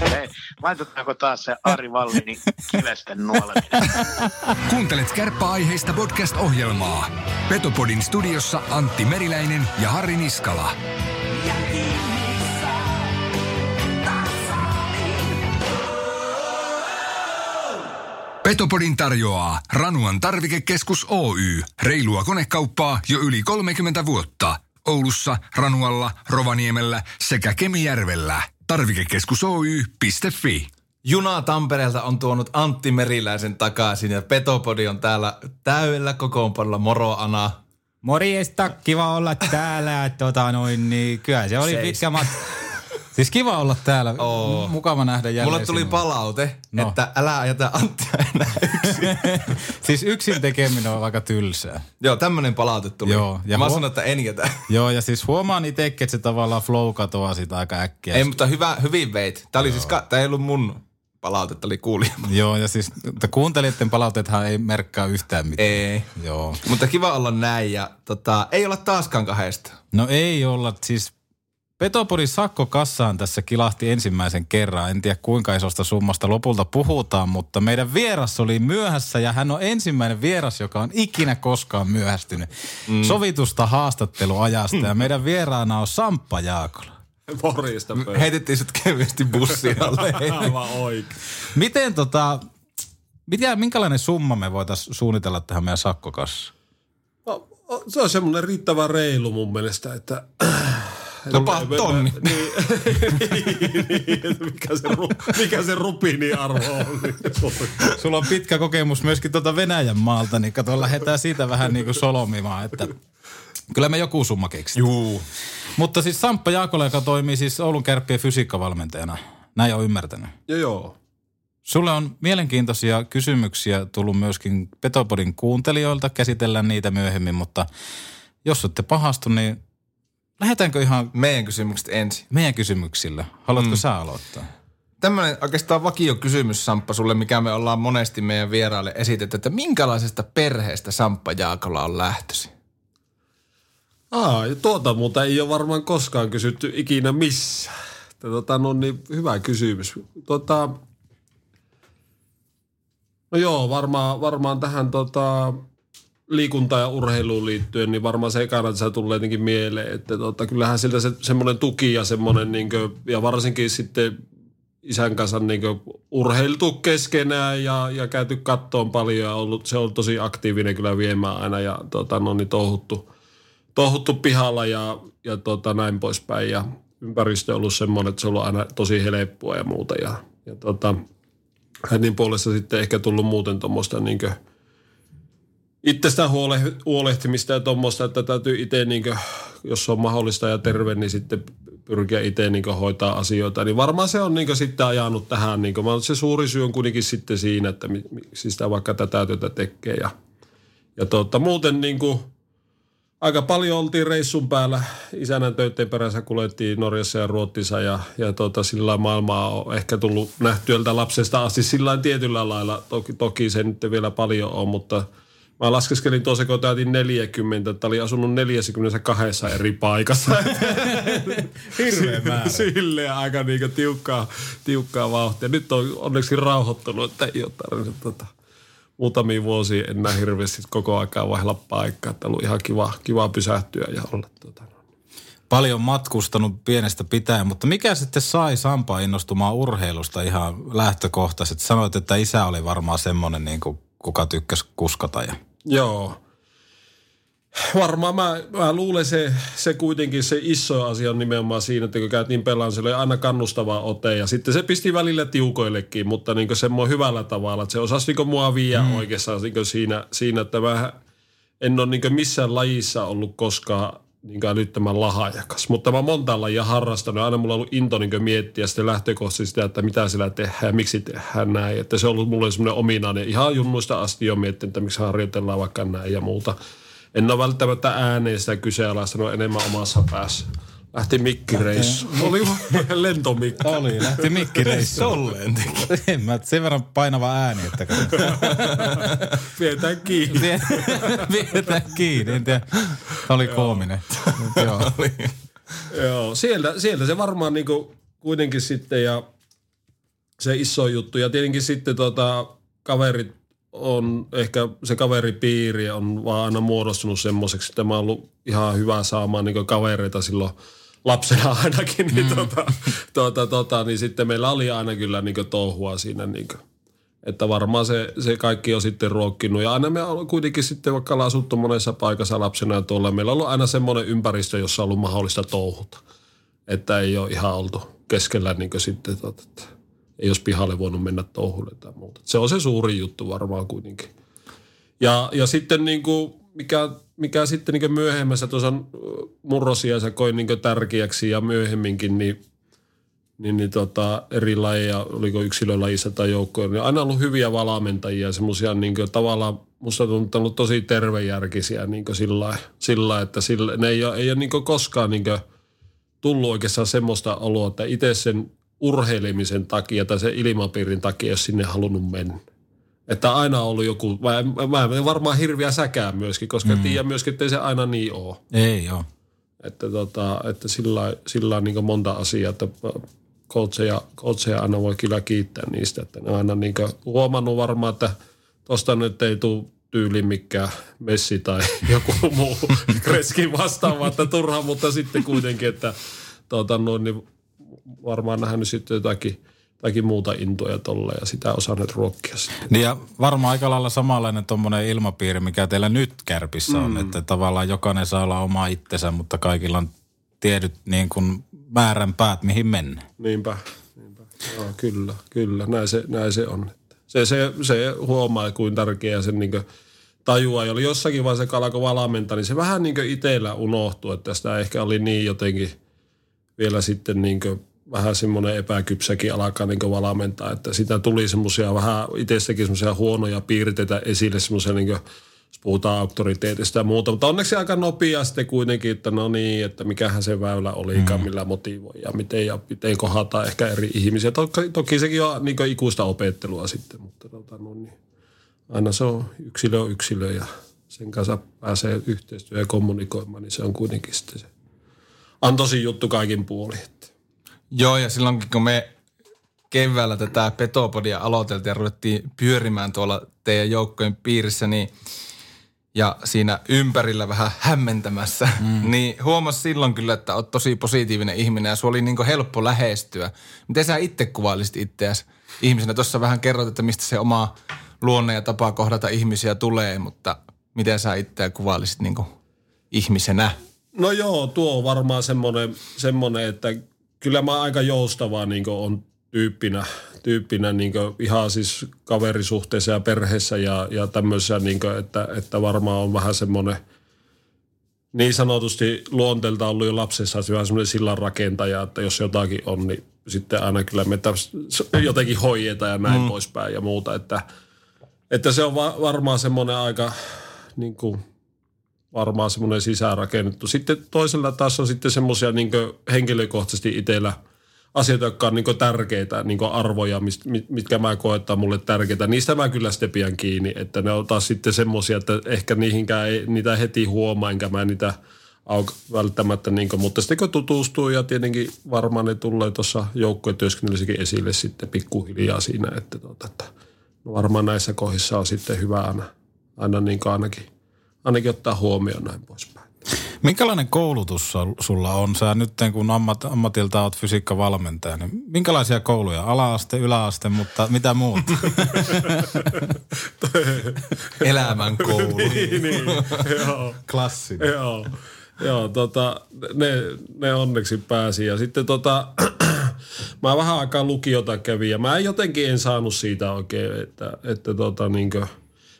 Hei, laitetaanko taas se Ari Vallinin kivesten nuoleminen? Kuuntelet kärppäaiheista podcast-ohjelmaa. Petopodin studiossa Antti Meriläinen ja Harri Niskala. Petopodin tarjoaa Ranuan tarvikekeskus Oy. Reilua konekauppaa jo yli 30 vuotta. Oulussa, Ranualla, Rovaniemellä sekä Kemijärvellä. Tarvikekeskus Oy.fi. Juna Tampereelta on tuonut Antti Meriläisen takaisin ja Petopodi on täällä täydellä kokoonpanolla. Moro Ana. Morjesta, kiva olla täällä. Tota noin, niin kyllä se oli Seis. pitkä matka. Siis kiva olla täällä. Oo. Mukava nähdä jälleen Mulle tuli sinua. palaute, No. että älä jätä Anttia enää yksin. siis yksin tekeminen on aika tylsää. Joo, tämmönen palaute tuli. Joo, ja Mä sanon, että en jätä. Joo, ja siis huomaan itsekin, että se tavallaan flow katoaa siitä aika äkkiä. Ei, mutta hyvä, hyvin veit. Tää oli siis, ka- tää ei ollut mun palaute, tää oli kuulija. Joo, ja siis kuuntelijoiden palautethan ei merkkaa yhtään mitään. Ei. Joo. Mutta kiva olla näin ja tota, ei olla taaskaan kahdesta. No ei olla, siis Petopodin sakkokassaan tässä kilahti ensimmäisen kerran. En tiedä kuinka isosta summasta lopulta puhutaan, mutta meidän vieras oli myöhässä ja hän on ensimmäinen vieras, joka on ikinä koskaan myöhästynyt mm. sovitusta haastatteluajasta. Ja meidän vieraana on Samppa Jaakola. Morjesta pöydä. Heitettiin sut kevyesti. Aivan oikein. Miten tota, mitä, minkälainen summa me voitaisiin suunnitella tähän meidän sakkokassaan? No, se on semmoinen riittävän reilu mun mielestä, että... Jopa Me- me- tonni. Niin, niin, mikä, se, mikä se rupiini arvo on. Sulla on pitkä kokemus myöskin tuota Venäjän maalta, niin kato, lähdetään siitä vähän niin kuin solomimaan, että kyllä me joku summa keksitään. Juu. Mutta siis Samppa Jaakola, joka toimii siis Oulun kärppien fysiikkavalmentajana. Näin on ymmärtänyt. joo, joo. Sulle on mielenkiintoisia kysymyksiä tullut myöskin Petopodin kuuntelijoilta. Käsitellään niitä myöhemmin, mutta jos ette pahastu, niin lähdetäänkö ihan Meidän kysymykset ensin. meidän kysymyksillä? Haluatko mm. sä aloittaa? Tämmöinen oikeastaan vakio kysymys, Samppa, sulle, mikä me ollaan monesti meidän vieraille esitetty, että minkälaisesta perheestä Samppa Jaakola on lähtösi? Aa, ja tuota muuta ei ole varmaan koskaan kysytty ikinä missään. Että Tota, no niin, hyvä kysymys. Tota, no joo, varmaan, varmaan tähän tota, liikuntaan ja urheiluun liittyen, niin varmaan se ekana tässä tulee jotenkin mieleen, että tota, kyllähän siltä se, semmoinen tuki ja semmoinen, niin kuin, ja varsinkin sitten isän kanssa niin urheiltu keskenään ja, ja käyty kattoon paljon ja ollut, se on tosi aktiivinen kyllä viemään aina ja tota, no niin, touhuttu, touhuttu pihalla ja, ja tota, näin poispäin. Ja ympäristö on ollut semmoinen, että se on ollut aina tosi helppoa ja muuta. Ja, ja tota, hänen puolesta sitten ehkä tullut muuten tuommoista niin itsestä huole, huolehtimista ja tuommoista, että täytyy itse, niin kuin, jos on mahdollista ja terve, niin sitten pyrkiä itse niin hoitaa asioita. Niin varmaan se on niin sitten ajanut tähän. Niin kuin, se suuri syy on kuitenkin sitten siinä, että mi- miksi sitä vaikka tätä työtä tekee. Ja, ja tota, muuten niin kuin, aika paljon oltiin reissun päällä. Isänän töiden perässä kuljettiin Norjassa ja Ruotsissa ja, ja tota, sillä maailmaa on ehkä tullut nähtyöltä lapsesta asti sillä tietyllä lailla. Toki, toki se nyt vielä paljon on, mutta mä laskeskelin tuossa, kun täytin 40, että oli asunut 42 eri paikassa. Hirveä määrä. Silleen aika niinku tiukkaa, tiukkaa vauhtia. Nyt on onneksi rauhoittunut, että ei ole tarvinnut tota, muutamia vuosia enää hirveästi koko aikaa vaihella paikkaa. Että ollut ihan kiva, kiva pysähtyä ja olla tota. Paljon matkustanut pienestä pitäen, mutta mikä sitten sai Sampaa innostumaan urheilusta ihan lähtökohtaisesti? Sanoit, että isä oli varmaan semmoinen, niin kuin, kuka tykkäsi kuskata. Ja... Joo. Varmaan mä, mä luulen se, se kuitenkin se iso asia on nimenomaan siinä, että kun käytiin pelaan, se oli aina kannustava ote ja sitten se pisti välillä tiukoillekin, mutta niin semmoinen hyvällä tavalla, että se osasi niin mua viiä mm. oikeastaan niin siinä, siinä, että mä en ole niin missään lajissa ollut koskaan niin älyttömän lahajakas. Mutta mä monta lajia harrastanut. Aina mulla on ollut into niin miettiä sitten lähtökohtaisesti sitä, että mitä sillä tehdään ja miksi tehdään näin. Että se on ollut mulle semmoinen ominainen. Ihan junnuista asti jo miettinyt, että miksi harjoitellaan vaikka näin ja muuta. En ole välttämättä ääneen sitä kyseenalaistanut enemmän omassa päässä. Lähti mikkireissu. Oli lentomikki. Oli, lähti mikkireissu. Tolleen teki. En mä sen verran painava ääni, että Pidetään kiinni. Pidetään kiinni. En tiedä. Tämä oli koominen. Mut Joo. Joo, sieltä, sieltä se varmaan niinku kuitenkin sitten ja se iso juttu. Ja tietenkin sitten tota, kaverit on, ehkä se kaveripiiri on vaan aina muodostunut semmoiseksi, että mä oon ollut ihan hyvä saamaan niinku kavereita silloin lapsena ainakin, niin, mm. tota, tota, tota, niin sitten meillä oli aina kyllä niinku touhua siinä niinku. Että varmaan se, se kaikki on sitten ruokkinut. Ja aina me on kuitenkin sitten, vaikka ollaan asuttu monessa paikassa lapsena ja tuolla, meillä on ollut aina semmoinen ympäristö, jossa on ollut mahdollista touhuta. Että ei ole ihan oltu keskellä niin sitten, tota, että ei olisi pihalle voinut mennä touhulle tai muuta. Se on se suuri juttu varmaan kuitenkin. Ja, ja sitten niin kuin, mikä, mikä sitten niin myöhemmässä tuossa murrosiässä koin niin tärkeäksi ja myöhemminkin, niin niin, niin tota, eri lajeja, oliko yksilölajissa tai joukkoja, niin aina ollut hyviä valmentajia, semmoisia niin tavallaan musta tuntunut tosi tervejärkisiä niin sillä, sillä, että sillä, ne ei ole, ei ole niin koskaan niin tullut oikeastaan semmoista oloa, että itse sen urheilemisen takia tai sen ilmapiirin takia jos sinne halunnut mennä. Että aina on ollut joku, mä, mä, mä varmaan hirviä säkää myöskin, koska mm. tiedän myöskin, että ei se aina niin ole. Ei joo. Että, tota, että sillä, sillä on niin monta asiaa, että coacheja, coacheja aina voi kyllä kiittää niistä. Että ne on aina niin huomannut varmaan, että tuosta nyt ei tule tyyli mikään Messi tai joku muu kreski vastaava, että turha, mutta sitten kuitenkin, että tuota, no, niin varmaan nähnyt sitten jotakin, jotakin muuta intoja tolle ja sitä osannut ruokkia sitten. Niin ja varmaan aika lailla samanlainen tuommoinen ilmapiiri, mikä teillä nyt Kärpissä on, mm. että tavallaan jokainen saa olla oma itsensä, mutta kaikilla on tiedyt niin kuin määrän päät, mihin mennä. Niinpä, niinpä. Joo, kyllä, kyllä, näin se, näin se on. Se, se, se huomaa, kuin tärkeää sen niin tajua. Ja oli jossakin vaiheessa, kun alkoi valmentaa, niin se vähän niin itsellä unohtui, että sitä ehkä oli niin jotenkin vielä sitten niin vähän semmoinen epäkypsäkin alkaa niin valmentaa, että sitä tuli semmoisia vähän itsessäkin semmoisia huonoja piirteitä esille, semmoisia niin jos puhutaan auktoriteetista ja muuta. Mutta onneksi aika nopeasti kuitenkin, että no niin, että mikähän se väylä oli, mm. millä motivoi ja miten, ja miten kohdataan ehkä eri ihmisiä. Toki, toki sekin on niin ikuista opettelua sitten, mutta tota, no niin, aina se on yksilö on yksilö ja sen kanssa pääsee yhteistyö ja kommunikoimaan, niin se on kuitenkin sitten se antoisin juttu kaikin puolin. Joo, ja silloinkin kun me keväällä tätä Petopodia aloiteltiin ja ruvettiin pyörimään tuolla teidän joukkojen piirissä, niin – ja siinä ympärillä vähän hämmentämässä, mm. niin huomasi silloin kyllä, että olet tosi positiivinen ihminen ja sulla oli niin helppo lähestyä. Miten sä itse kuvailisit itseäsi ihmisenä? Tuossa vähän kerrot, että mistä se oma luonne ja tapa kohdata ihmisiä tulee, mutta miten sä itseä kuvailisit niin ihmisenä? No joo, tuo on varmaan semmoinen, semmoinen että kyllä mä aika joustavaa niin on tyyppinä, tyyppinä niin ihan siis kaverisuhteessa ja perheessä ja, ja tämmöisessä, niin kuin, että, että varmaan on vähän semmoinen niin sanotusti luonteelta ollut jo lapsessa vähän semmoinen sillan rakentaja, että jos jotakin on, niin sitten aina kyllä me jotenkin hoidetaan ja näin mm. poispäin ja muuta, että, että se on va- varmaan semmoinen aika niin kuin, varmaan semmoinen sisäänrakennettu. Sitten toisella taas on sitten semmoisia niin henkilökohtaisesti itsellä – asioita, jotka on niin tärkeitä niin arvoja, mitkä mä koen, että on mulle tärkeitä. Niistä mä kyllä sitten pian kiinni, että ne on taas sitten semmoisia, että ehkä niihinkään ei, niitä heti huomaa, enkä mä niitä auka välttämättä, niin kuin, mutta sitten kun tutustuu ja tietenkin varmaan ne tulee tuossa joukkojen esille sitten pikkuhiljaa siinä, että, tuota, että no varmaan näissä kohdissa on sitten hyvä aina, aina niin ainakin, ainakin ottaa huomioon näin poispäin. Minkälainen koulutus sulla on? Sä nyt kun ammat, ammatilta oot fysiikkavalmentaja, niin minkälaisia kouluja? Ala-aste, yläaste, mutta mitä muuta? Elämän koulu. niin, niin, joo. Klassinen. Joo, joo tota, ne, ne onneksi pääsi. Ja sitten tota, mä vähän aikaa lukiota kävin ja mä jotenkin en saanut siitä oikein, että, että tota niinkö –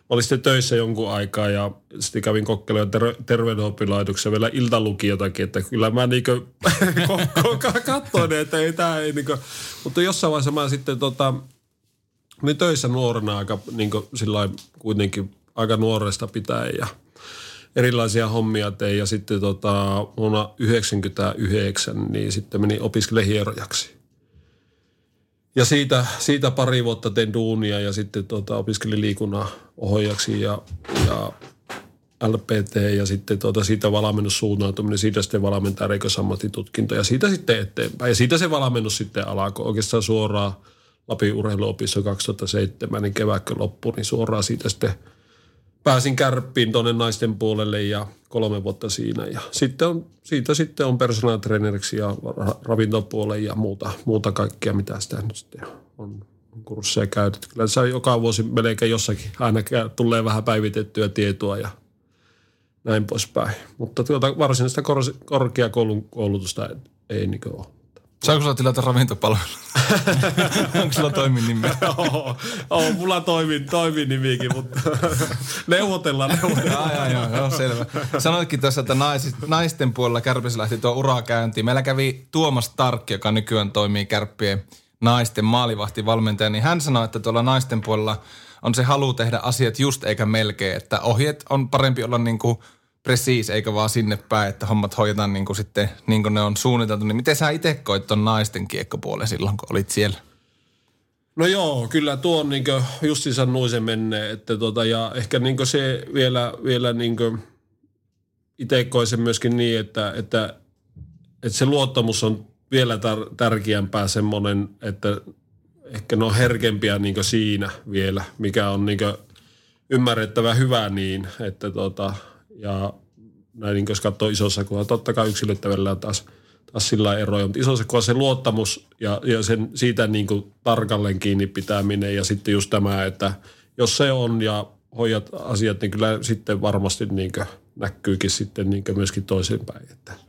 olin sitten töissä jonkun aikaa ja sitten kävin kokeilemaan ter- terveydenoppilaitoksessa vielä iltalukiotakin, että kyllä mä niinkö katsoin, että ei tämä ei niinkö, mutta jossain vaiheessa mä sitten tota, olin töissä nuorena aika niinkö sillä kuitenkin aika nuoresta pitäen ja erilaisia hommia tein ja sitten tota, vuonna 99 niin sitten menin opiskelemaan hierojaksi. Ja siitä, siitä pari vuotta tein duunia ja sitten tota, opiskelin liikunnan ohjaajaksi ja, ja LPT ja sitten tuota, siitä valmennussuuntautuminen, siitä sitten valmentaa rikosammattitutkinto ja siitä sitten eteenpäin. Ja siitä se valmennus sitten alkoi oikeastaan suoraan Lapin urheiluopissa 2007, niin kevääkö loppu, niin suoraan siitä sitten pääsin kärppiin tuonne naisten puolelle ja kolme vuotta siinä. Ja sitten on, siitä sitten on personal traineriksi ja ravintopuolelle ja muuta, muuta kaikkea, mitä sitä nyt sitten on kursseja käytetty. Kyllä se joka vuosi melkein jossakin aina tulee vähän päivitettyä tietoa ja näin poispäin. Mutta tuota varsinaista kor- korkeakoulun koulutusta ei niin ole. Saanko sulla tilata ravintopalvelu? Onko sulla toiminimi? Joo, oh, mulla toimin, toimin nimikin, mutta neuvotellaan, neuvotellaan. joo, joo, joo, selvä. Sanoitkin tässä, että nais, naisten puolella Kärpissä lähti tuo ura käyntiin. Meillä kävi Tuomas Tarkki, joka nykyään toimii Kärppien naisten maalivahtivalmentaja, niin hän sanoi, että tuolla naisten puolella on se halu tehdä asiat just eikä melkein, että ohjeet on parempi olla niin kuin – presiis, eikä vaan sinne päin, että hommat hoidetaan niin kuin sitten niin kuin ne on suunniteltu. Niin miten sä itse koit ton naisten kiekkopuolen silloin, kun olit siellä? No joo, kyllä tuo on niin justiinsa nuisen menee, että tota, ja ehkä niin se vielä, vielä niin itse koin sen myöskin niin, että, että, että se luottamus on vielä tar- tärkeämpää semmoinen, että ehkä ne on herkempiä niin siinä vielä, mikä on niin ymmärrettävä hyvä niin, että tota, ja näin niin jos katsoo isossa kuvassa, totta kai yksilöttävällä taas, taas sillä eroja, mutta isossa kuvassa se luottamus ja, ja sen, siitä niin kuin tarkalleen kiinni pitäminen ja sitten just tämä, että jos se on ja hoidat asiat, niin kyllä sitten varmasti niin näkyykin sitten niin myöskin toisinpäin, että –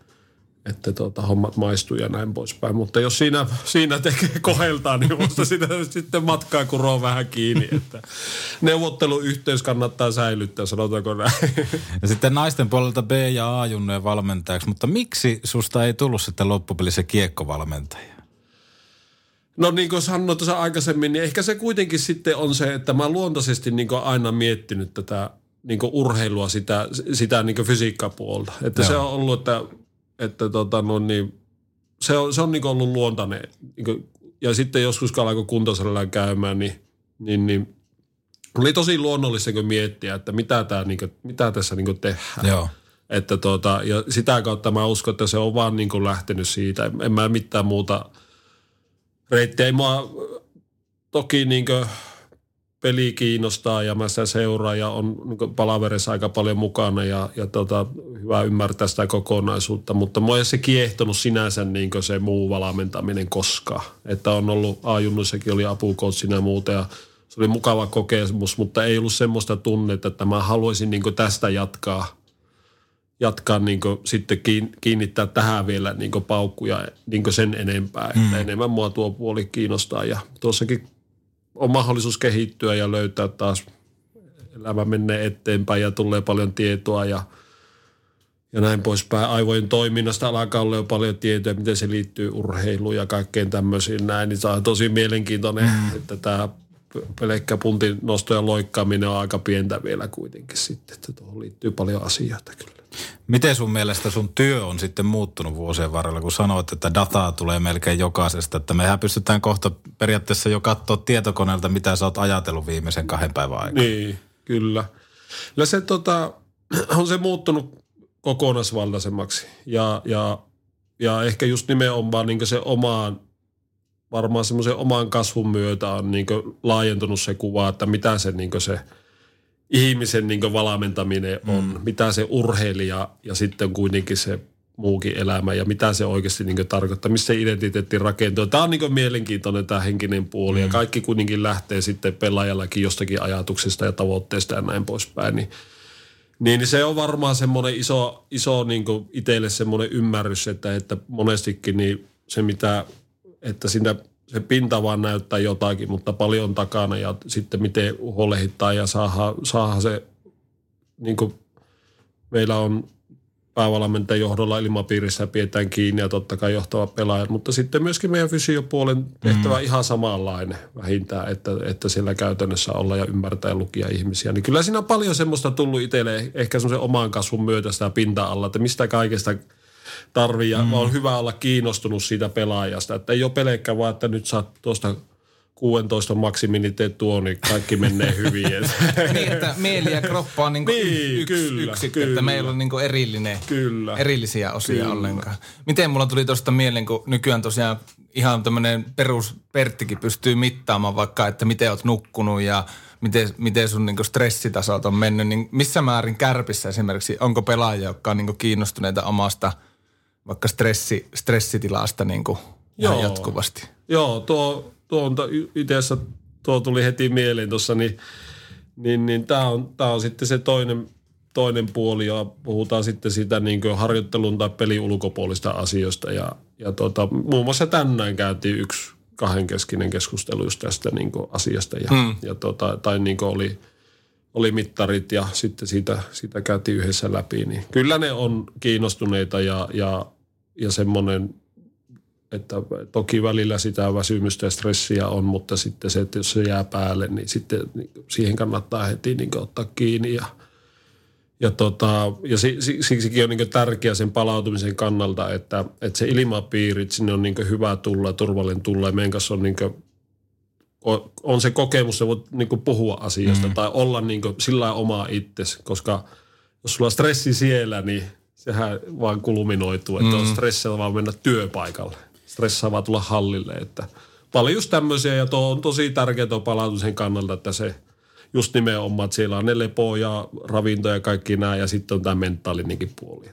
että tuota, hommat maistuu ja näin poispäin. Mutta jos siinä, siinä tekee koheltaa, niin musta sitä sitten matkaa kuroo vähän kiinni. Että neuvotteluyhteys kannattaa säilyttää, sanotaanko näin. Ja sitten naisten puolelta B- ja A-junnojen valmentajaksi, mutta miksi susta ei tullut sitten loppupelissä kiekkovalmentaja? No niin kuin sanoin tuossa aikaisemmin, niin ehkä se kuitenkin sitten on se, että mä luontaisesti niin aina miettinyt tätä niin urheilua, sitä, sitä niin fysiikkapuolta. Että Joo. se on ollut, että että tota, no niin, se on, se on niin ollut luontainen. Niin ja sitten joskus kun alkoi kuntosalilla käymään, niin, niin, niin oli tosi luonnollista kun miettiä, että mitä, tää, niin kuin, mitä tässä niin tehdään. Joo. Että tota, ja sitä kautta mä uskon, että se on vaan niin lähtenyt siitä. En mä mitään muuta reittiä. Ei mua toki niin peli kiinnostaa ja mä sitä seuraan ja on niin palaverissa aika paljon mukana ja, ja tota, hyvä ymmärtää sitä kokonaisuutta. Mutta mua ei se kiehtonut sinänsä niin se muu valmentaminen koskaan. Että on ollut, A-junnuissakin oli apukoutsina ja muuta ja se oli mukava kokemus, mutta ei ollut semmoista tunnetta, että mä haluaisin niin tästä jatkaa jatkaa niin sitten kiinnittää tähän vielä niin paukkuja niin sen enempää. Mm. Että enemmän mua tuo puoli kiinnostaa ja tuossakin on mahdollisuus kehittyä ja löytää taas elämä menee eteenpäin ja tulee paljon tietoa ja, ja näin poispäin. Aivojen toiminnasta alkaa olla jo paljon tietoa, miten se liittyy urheiluun ja kaikkeen tämmöisiin näin. Niin se on tosi mielenkiintoinen, mm. että tämä pelkkä puntin nosto ja loikkaaminen on aika pientä vielä kuitenkin sitten. Että tuohon liittyy paljon asioita kyllä. Miten sun mielestä sun työ on sitten muuttunut vuosien varrella, kun sanoit, että dataa tulee melkein jokaisesta, että mehän pystytään kohta periaatteessa jo katsoa tietokoneelta, mitä sä oot ajatellut viimeisen kahden päivän aikana. Niin, kyllä. Ja se tota, on se muuttunut kokonaisvaltaisemmaksi ja, ja, ja ehkä just nimenomaan niin se omaan, varmaan semmoisen oman kasvun myötä on niin laajentunut se kuva, että mitä se niin se – ihmisen niin valmentaminen on, mm. mitä se urheilija ja sitten kuitenkin se muukin elämä ja mitä se oikeasti niin tarkoittaa, missä se identiteetti rakentuu. Tämä on niin mielenkiintoinen tämä henkinen puoli mm. ja kaikki kuitenkin lähtee sitten pelaajallakin jostakin ajatuksesta ja tavoitteesta ja näin poispäin. Niin, niin se on varmaan semmoinen iso, iso niin itselle semmoinen ymmärrys, että, että monestikin niin se mitä, että siinä se pinta vaan näyttää jotakin, mutta paljon takana ja sitten miten huolehditaan ja saadaan se, niin kuin meillä on päävalmentajan johdolla ilmapiirissä pidetään kiinni ja totta kai johtava pelaaja, mutta sitten myöskin meidän fysiopuolen tehtävä mm. ihan samanlainen vähintään, että, että siellä käytännössä olla ja ymmärtää ja lukia ihmisiä. Niin kyllä siinä on paljon semmoista tullut itselle ehkä semmoisen oman kasvun myötä sitä pinta-alla, että mistä kaikesta tarvii ja mm. on hyvä olla kiinnostunut siitä pelaajasta, että ei ole pelkkä vaan, että nyt saat tuosta 16 maksimini teet tuo, niin kaikki menee hyvin. niin, että mieli ja kroppa on niinku niin, yksi kyllä, yksikkö, kyllä. että meillä on niinku erillinen, kyllä. erillisiä osia kyllä. ollenkaan. Miten mulla tuli tuosta mieleen, kun nykyään tosiaan ihan tämmöinen perus Perttikin pystyy mittaamaan vaikka, että miten oot nukkunut ja miten, miten sun niinku stressitasot on mennyt, niin missä määrin kärpissä esimerkiksi, onko pelaajia, jotka on niinku kiinnostuneita omasta vaikka stressi, stressitilasta niinku Joo. jatkuvasti? Joo, tuo tuo on itse tuo tuli heti mieleen tuossa, niin, niin, niin tämä on, tää on sitten se toinen, toinen puoli ja puhutaan sitten sitä niin harjoittelun tai pelin ulkopuolista asioista. Ja, ja tota, muun muassa tänään käytiin yksi kahdenkeskinen keskustelu just tästä niin asiasta ja, hmm. ja tota, tai niin oli, oli mittarit ja sitten siitä, siitä käytiin yhdessä läpi. Niin kyllä ne on kiinnostuneita ja, ja, ja semmoinen – että toki välillä sitä väsymystä ja stressiä on, mutta sitten se, että jos se jää päälle, niin sitten siihen kannattaa heti niin ottaa kiinni ja, ja, tota, ja siksikin on niin tärkeää sen palautumisen kannalta, että, että se ilmapiiri, että sinne on niin hyvä tulla, turvallinen tulla ja meidän kanssa on, niin kuin, on se kokemus, että voit niin puhua asiasta mm. tai olla niin sillä oma itsesi, koska jos sulla on stressi siellä, niin sehän vaan kulminoituu, että mm. on vaan mennä työpaikalle stressaavaa tulla hallille. Että paljon just tämmöisiä ja tuo on tosi tärkeää palautumisen kannalta, että se just nimenomaan, että siellä on ne lepo ja ravinto ja kaikki nämä ja sitten on tämä mentaalinenkin puoli.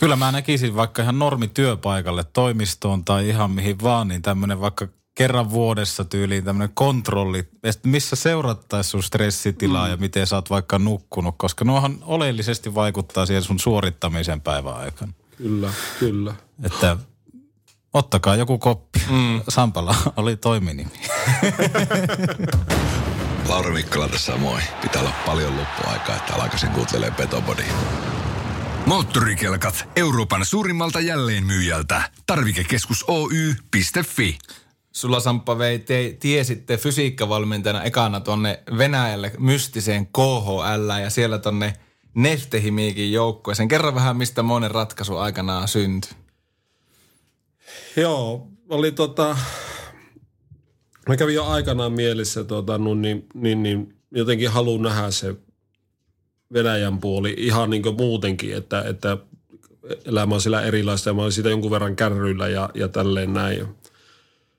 Kyllä mä näkisin vaikka ihan normi työpaikalle, toimistoon tai ihan mihin vaan, niin tämmöinen vaikka kerran vuodessa tyyliin tämmöinen kontrolli, missä seurattaisiin sun stressitilaa mm. ja miten sä oot vaikka nukkunut, koska nuohan oleellisesti vaikuttaa siihen sun suorittamisen päivän aikana. Kyllä, kyllä. Että Ottakaa joku koppi. Mm. Sampala oli toiminimi. Lauri Mikkola tässä moi. Pitää olla paljon loppuaikaa, että alkaisin kuuntelee Petobody. Moottorikelkat Euroopan suurimmalta jälleenmyyjältä. Tarvikekeskus Oy.fi. Sulla Samppa vei, te tiesitte fysiikkavalmentajana ekana tonne Venäjälle mystiseen KHL ja siellä tonne Neftehimiikin joukkueeseen. Kerro vähän, mistä monen ratkaisu aikanaan syntyi. Joo, oli tota, mä kävin jo aikanaan mielessä tota, no, niin, niin, niin, jotenkin haluan nähdä se Venäjän puoli ihan niin kuin muutenkin, että, että elämä on siellä erilaista ja mä olin siitä jonkun verran kärryillä ja, ja tälleen näin.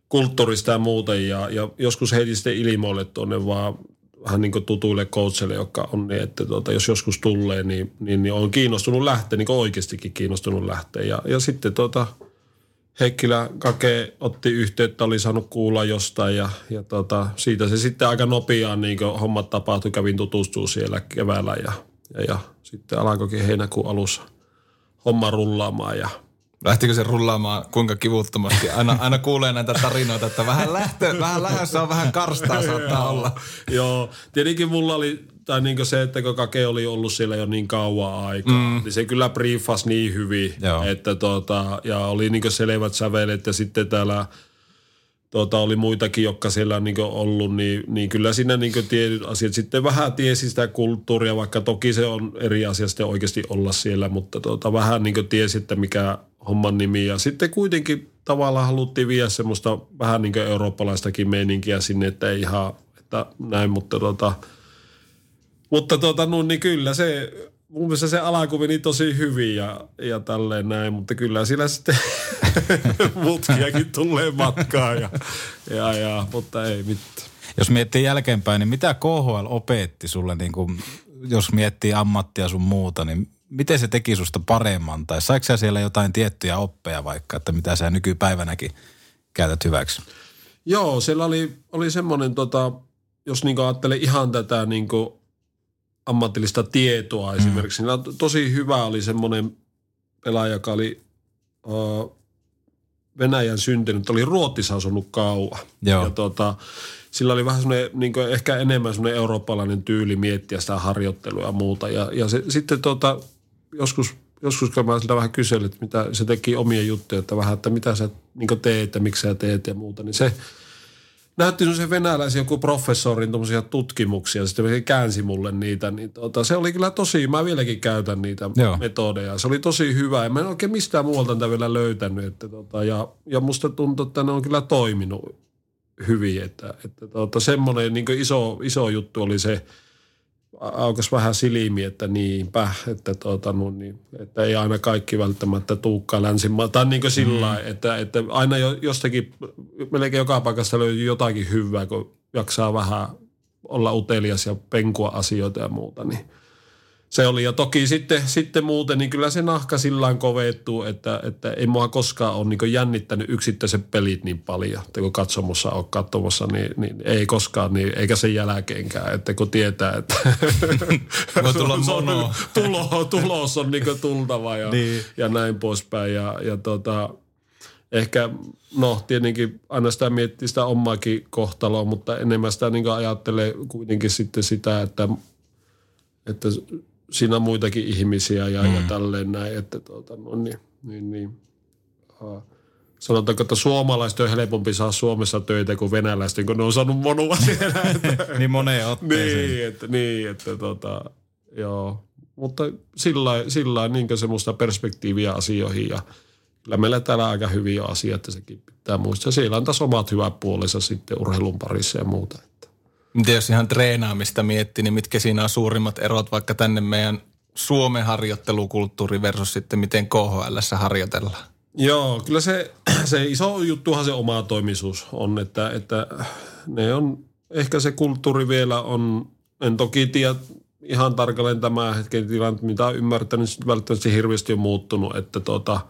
Kulttuurista ja muuten ja, ja joskus heitin sitten ilmoille tuonne vaan vähän niin tutuille coachille, jotka on niin, että tuota, jos joskus tulee, niin, niin, niin on kiinnostunut lähteä, niin oikeastikin kiinnostunut lähteä. Ja, ja sitten tuota, Heikkilä Kake otti yhteyttä, oli saanut kuulla jostain ja, ja tota, siitä se sitten aika nopeaan niin hommat tapahtui. Kävin tutustua siellä keväällä ja, ja, ja sitten alkoikin heinäkuun alussa homma rullaamaan ja Lähtikö se rullaamaan kuinka kivuttomasti? Aina, aina kuulee näitä tarinoita, että vähän, lähtö, vähän lähdössä on vähän karstaa saattaa olla. Joo, tietenkin mulla oli tai niin se, että kun Kake oli ollut siellä jo niin kauan aikaa, mm. niin se kyllä briefasi niin hyvin, Joo. että tota, ja oli niin selvät sävelet ja sitten täällä tota, oli muitakin, jotka siellä on niin ollut, niin, niin kyllä siinä niin tietyt asiat sitten vähän tiesi sitä kulttuuria, vaikka toki se on eri asia sitten oikeasti olla siellä, mutta tota, vähän niin tiesi, että mikä homman nimi ja sitten kuitenkin tavallaan haluttiin viedä semmoista vähän niin eurooppalaistakin meininkiä sinne, että ei ihan, että näin, mutta tota, mutta tota, no, niin kyllä se, mun mielestä se alku meni tosi hyvin ja, ja tälleen näin, mutta kyllä sillä sitten mutkiakin tulee matkaa ja, ja, ja, mutta ei mitään. Jos miettii jälkeenpäin, niin mitä KHL opetti sulle, niin kuin, jos miettii ammattia sun muuta, niin miten se teki susta paremman? Tai saiko sä siellä jotain tiettyjä oppeja vaikka, että mitä sä nykypäivänäkin käytät hyväksi? Joo, siellä oli, oli semmoinen, tota, jos niin ajattelee ihan tätä niin ammatillista tietoa mm. esimerkiksi. Niin tosi hyvä oli semmoinen pelaaja, joka oli uh, Venäjän syntynyt, oli Ruotsissa asunut kauan. Joo. Ja tota, sillä oli vähän semmoinen, niin ehkä enemmän semmoinen eurooppalainen tyyli miettiä sitä harjoittelua ja muuta. Ja, ja se, sitten tota, joskus, joskus kun mä siltä vähän kyselin, että mitä se teki omia juttuja, että vähän, että mitä sä niin teet ja miksi sä teet ja muuta, niin se näytti se venäläisen joku professorin tuommoisia tutkimuksia, sitten se käänsi mulle niitä, niin tota, se oli kyllä tosi, mä vieläkin käytän niitä Joo. metodeja. Se oli tosi hyvä ja mä en oikein mistään muualta tätä vielä löytänyt, että tota, ja, ja musta tuntuu, että ne on kyllä toiminut hyvin, että, että tota, semmoinen niin iso, iso juttu oli se, aukas vähän silmi, että niinpä, että, tuota, no niin, että ei aina kaikki välttämättä tuukkaa länsimaan. Tai niin kuin sillä mm. että, että aina jo, jostakin, melkein joka paikasta löytyy jotakin hyvää, kun jaksaa vähän olla utelias ja penkua asioita ja muuta, niin se oli. Ja toki sitten, sitten muuten, niin kyllä se nahka sillä kovettuu, että, että ei mua koskaan ole niin jännittänyt yksittäiset pelit niin paljon. Että kun katsomossa on katsomassa, niin, niin, ei koskaan, niin, eikä sen jälkeenkään. Että kun tietää, että Voi tulla se on mono. tulo, tulos on niin tultava ja, Niin. ja näin poispäin. Ja, ja tota, ehkä, no tietenkin aina sitä miettii sitä omaakin kohtaloa, mutta enemmän sitä niin ajattelee kuitenkin sitten sitä, että, että siinä on muitakin ihmisiä ja, mm. ja tälleen näin, että tuota, no niin, niin, niin. Sanotaanko, että suomalaiset on helpompi saa Suomessa töitä kuin venäläisten, kun ne on saanut monua siellä. Että, niin moneen otteeseen. niin, että, niin, että tota, joo. Mutta sillä sillä lailla niin semmoista perspektiiviä asioihin ja kyllä meillä täällä aika hyviä asioita, että sekin pitää muistaa. Siellä on taas omat hyvät puolensa sitten urheilun parissa ja muuta. Että. Miten jos ihan treenaamista miettii, niin mitkä siinä on suurimmat erot vaikka tänne meidän Suomen harjoittelukulttuuri versus sitten miten KHL harjoitellaan? Joo, kyllä se, se iso juttuhan se oma toimisuus on, että, että ne on, ehkä se kulttuuri vielä on, en toki tiedä ihan tarkalleen tämä hetken tilanne, mitä olen ymmärtänyt, niin välttämättä hirveästi on muuttunut, että tota,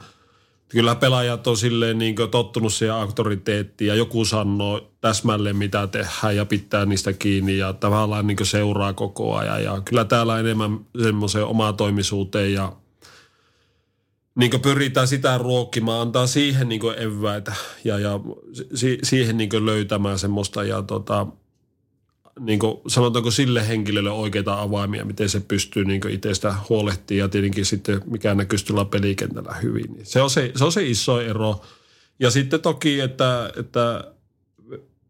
kyllä pelaajat on silleen niin tottunut siihen auktoriteettiin ja joku sanoo täsmälleen mitä tehdään ja pitää niistä kiinni ja tavallaan niin seuraa koko ajan. Ja kyllä täällä enemmän semmoiseen omaa toimisuuteen ja niin pyritään sitä ruokkimaan, antaa siihen niin eväitä ja, ja si, siihen niin löytämään semmoista ja tota, niin sanotaanko sille henkilölle oikeita avaimia, miten se pystyy niin itsestä huolehtimaan ja tietenkin sitten mikä näkyy tuolla pelikentällä hyvin. Niin Se on se, se on se iso ero. Ja sitten toki, että, että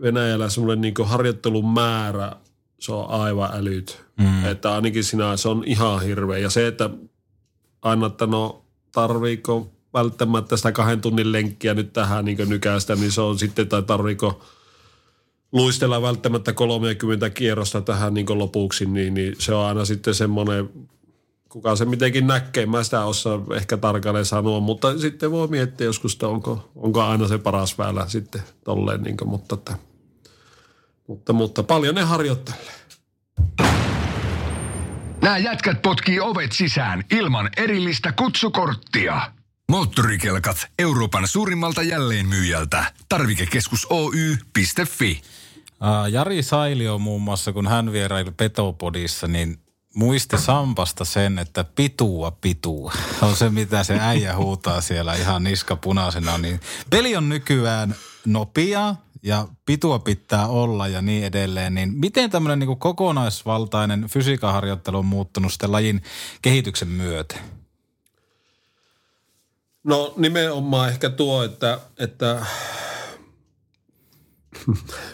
Venäjällä semmoinen niin harjoittelun määrä, se on aivan älyt. Mm. Että ainakin sinä, se on ihan hirveä. Ja se, että aina, että no tarviiko välttämättä sitä kahden tunnin lenkkiä nyt tähän niin nykäistä, niin se on sitten, tai tarviiko luistella välttämättä 30 kierrosta tähän niin lopuksi, niin, niin se on aina sitten semmoinen, kuka se mitenkin näkee, mä sitä osaa ehkä tarkalleen sanoa, mutta sitten voi miettiä joskus, että onko, onko aina se paras väylä sitten tolleen, niin kuin, mutta, että, mutta, mutta paljon ne harjoittelee. Nämä jätkät potkii ovet sisään ilman erillistä kutsukorttia. Moottorikelkat Euroopan suurimmalta jälleenmyyjältä. Tarvikekeskus Oy.fi. Jari Sailio muun muassa, kun hän vieraili Petopodissa, niin muisti Sampasta sen, että pitua pitua. On se, mitä se äijä huutaa siellä ihan niska punaisena. Niin peli on nykyään nopea ja pitua pitää olla ja niin edelleen. Niin miten tämmöinen niin kokonaisvaltainen fysiikaharjoittelu on muuttunut sitten lajin kehityksen myötä? No nimenomaan ehkä tuo, että, että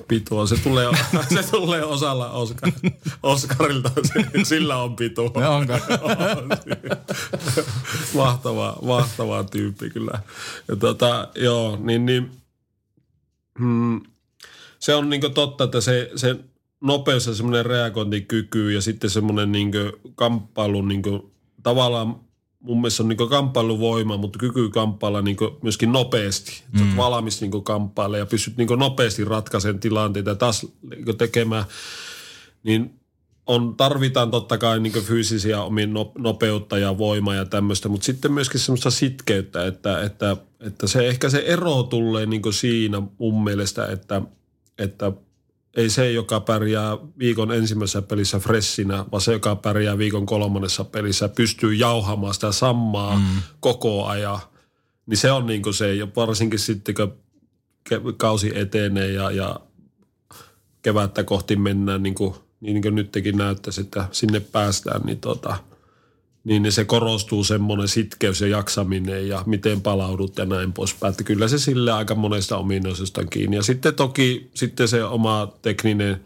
pitua. Se tulee, se tulee osalla Oskar, Oskarilta, sillä on pitua. Ne onko? mahtava, mahtava tyyppi kyllä. Ja tota, joo, niin, niin mm, se on niin totta, että se, se nopeus ja semmoinen reagointikyky ja sitten semmoinen niin kamppailu niin tavallaan mun mielestä on niin kamppailuvoima, mutta kyky kamppailla niin myöskin nopeasti. Mm. Sä oot valmis niin kamppailla ja pystyt niin nopeasti ratkaisemaan tilanteita ja taas niin tekemään, niin on, tarvitaan totta kai niin fyysisiä omiin nopeutta ja voimaa ja tämmöistä, mutta sitten myöskin semmoista sitkeyttä, että, että, että se ehkä se ero tulee niin siinä mun mielestä, että, että ei se, joka pärjää viikon ensimmäisessä pelissä fressinä, vaan se, joka pärjää viikon kolmannessa pelissä, pystyy jauhamaan sitä samaa mm. koko ajan niin se on niin kuin se, ja varsinkin sitten kun kausi etenee ja, ja kevättä kohti mennään, niin kuin, niin kuin nytkin näyttäisi, että sinne päästään, niin, tota, niin, niin se korostuu semmoinen sitkeys ja jaksaminen ja miten palaudut ja näin poispäin. Että kyllä se sille aika monesta ominaisuudesta on kiinni. Ja sitten toki sitten se oma tekninen,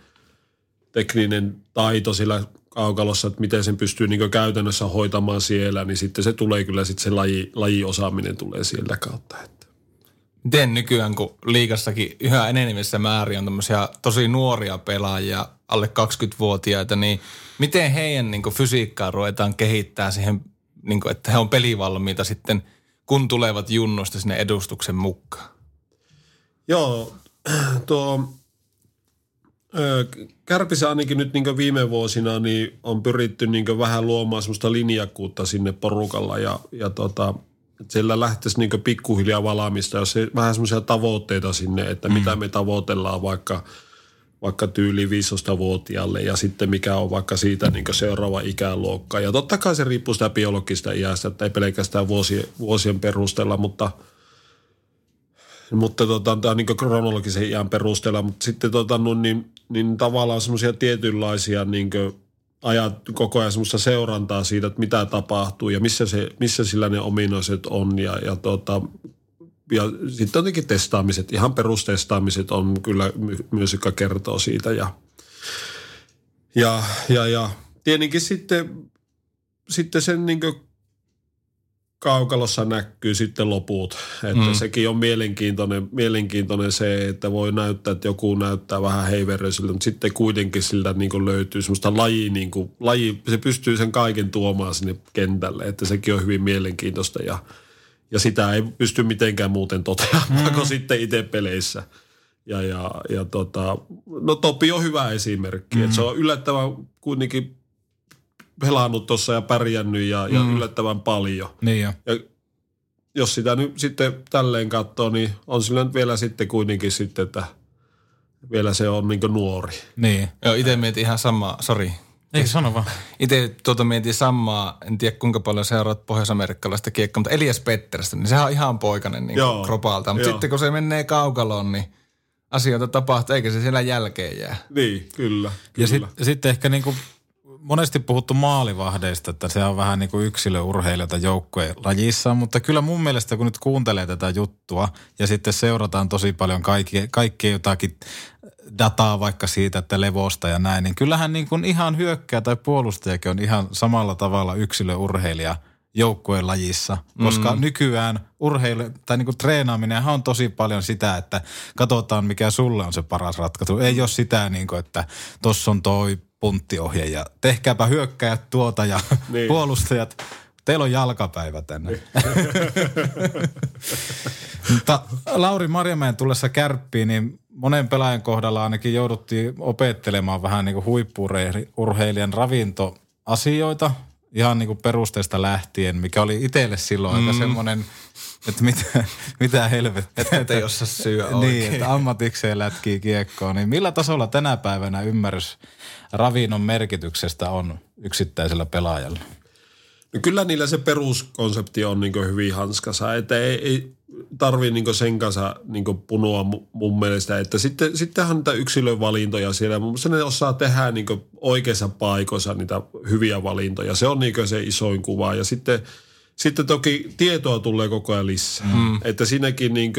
tekninen taito sillä kaukalossa, että miten sen pystyy niin käytännössä hoitamaan siellä, niin sitten se tulee kyllä sitten se laji, lajiosaaminen tulee sieltä kautta. Että. Miten nykyään, kun liikassakin yhä enenevissä määrin on tämmöisiä tosi nuoria pelaajia, alle 20-vuotiaita, niin miten heidän niin fysiikkaa ruvetaan kehittää siihen, niin kuin, että he on pelivalmiita sitten, kun tulevat junnosta sinne edustuksen mukaan? Joo, tuo Kärpissä ainakin nyt niin viime vuosina niin on pyritty niin vähän luomaan semmoista linjakkuutta sinne porukalla ja, ja tota, että siellä lähtisi niin pikkuhiljaa valaamista, jos se, vähän semmoisia tavoitteita sinne, että mm. mitä me tavoitellaan vaikka, vaikka tyyli 15-vuotiaalle ja sitten mikä on vaikka siitä niin seuraava ikäluokka. Ja totta kai se riippuu sitä biologista iästä, että ei pelkästään vuosien, vuosien perusteella, mutta – mutta tota, tämä on niin kronologisen iän perusteella, mutta sitten tota, no, niin, niin tavallaan semmoisia tietynlaisia niin ajat koko ajan semmoista seurantaa siitä, että mitä tapahtuu ja missä, se, missä sillä ne ominaiset on ja, ja, tota, ja sitten jotenkin testaamiset, ihan perustestaamiset on kyllä myös, joka kertoo siitä ja, ja, ja, ja tietenkin sitten, sitten sen niin kaukalossa näkyy sitten loput. Että mm. sekin on mielenkiintoinen, mielenkiintoinen se, että voi näyttää, että joku näyttää vähän heiveröisiltä, mutta sitten kuitenkin siltä niin kuin löytyy semmoista laji, niin kuin, laji, se pystyy sen kaiken tuomaan sinne kentälle, että sekin on hyvin mielenkiintoista ja, ja sitä ei pysty mitenkään muuten toteamaan mm. kuin sitten itse peleissä. Ja, ja, ja tota, no Topi on hyvä esimerkki, mm. että se on yllättävän kuitenkin pelannut tuossa ja pärjännyt ja, mm. ja yllättävän paljon. Niin jo. Ja jos sitä nyt sitten tälleen katsoo, niin on sillä nyt vielä sitten kuitenkin sitten, että vielä se on niin nuori. Niin. Joo, itse mietin ihan samaa, sori. Ei sano vaan. Itse tuota mietin samaa, en tiedä kuinka paljon seuraat pohjois-amerikkalaista kiekkoa, mutta Elias Petterstä, niin sehän on ihan poikainen niin Joo, kropalta. Mutta sitten kun se menee kaukaloon, niin asioita tapahtuu, eikä se siellä jälkeen jää. Niin, kyllä. kyllä. Ja sitten sit ehkä niin kuin monesti puhuttu maalivahdeista, että se on vähän niin kuin yksilöurheilijoita joukkojen lajissa, mutta kyllä mun mielestä kun nyt kuuntelee tätä juttua ja sitten seurataan tosi paljon kaikki, kaikki jotakin dataa vaikka siitä, että levosta ja näin, niin kyllähän niin kuin ihan hyökkää tai puolustajakin on ihan samalla tavalla yksilöurheilija joukkueen lajissa, koska mm. nykyään urheilu tai niin treenaaminen on tosi paljon sitä, että katsotaan mikä sulle on se paras ratkaisu. Ei ole sitä, niin kuin, että tuossa on toi punttiohje ja tehkääpä hyökkäjät tuota ja niin. puolustajat. Teillä on jalkapäivä tänne. Niin. Mutta Lauri Marjamäen tullessa kärppiin, niin monen pelaajan kohdalla ainakin jouduttiin opettelemaan vähän niin kuin huippurheilijan ravintoasioita ihan niin kuin perusteesta lähtien, mikä oli itselle silloin mm. aika semmoinen, että mitä, mitä helvettiä. Että ei osaa syö oikein. Niin, että ammatikseen lätkii kiekkoon. Niin millä tasolla tänä päivänä ymmärrys ravinnon merkityksestä on yksittäisellä pelaajalla? No kyllä niillä se peruskonsepti on niin hyvin hanskassa, että ei, ei tarvii niin sen kanssa niin punua mun mielestä. Että sitten, sittenhän niitä yksilövalintoja siellä, mun mielestä ne osaa tehdä niin oikeissa paikoissa niitä hyviä valintoja. Se on niin se isoin kuva ja sitten, sitten toki tietoa tulee koko ajan lisää. Mm. Että siinäkin niin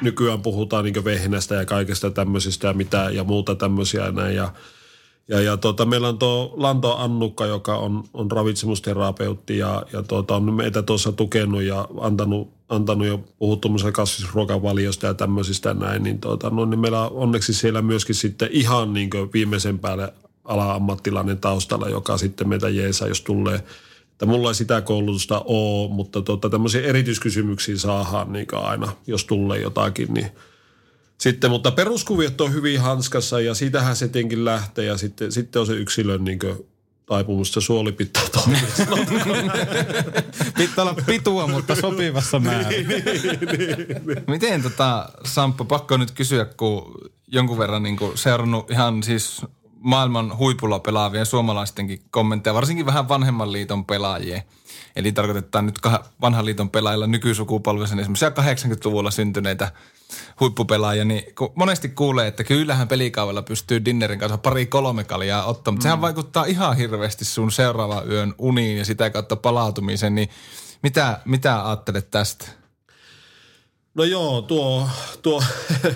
nykyään puhutaan niin vehnästä ja kaikesta tämmöisistä ja mitä ja muuta tämmöisiä näin ja – ja, ja tota, meillä on tuo Lanto Annukka, joka on, on ravitsemusterapeutti ja, ja tota, on meitä tuossa tukenut ja antanut, antanut jo puhuttu kasvisruokavaliosta ja tämmöisistä näin. Niin, tota, no, niin meillä on onneksi siellä myöskin sitten ihan niin viimeisen päälle ala-ammattilainen taustalla, joka sitten meitä jeesaa, jos tulee että mulla ei sitä koulutusta ole, mutta tota, tämmöisiä erityiskysymyksiä saadaan niin aina, jos tulee jotakin, niin – sitten, mutta peruskuviot on hyvin hanskassa ja siitähän se tietenkin lähtee ja sitten, sitten on se yksilön niin taipumusta suoli pitää toimia. pitää olla pitua, mutta sopivassa määrin. niin, niin, niin. Miten tota, Samppa, pakko nyt kysyä, kun jonkun verran niin kuin seurannut ihan siis maailman huipulla pelaavien suomalaistenkin kommentteja, varsinkin vähän vanhemman liiton pelaajien. Eli tarkoitetaan nyt vanhan liiton pelaajilla nykysukupolvessa niin semmoisia 80-luvulla syntyneitä huippupelaajia, niin kun monesti kuulee, että kyllähän pelikaavalla pystyy dinnerin kanssa pari-kolme kaljaa ottamaan, mutta mm. sehän vaikuttaa ihan hirveästi sun seuraava yön uniin ja sitä kautta palautumisen, niin mitä, mitä ajattelet tästä? No joo, tuo, tuo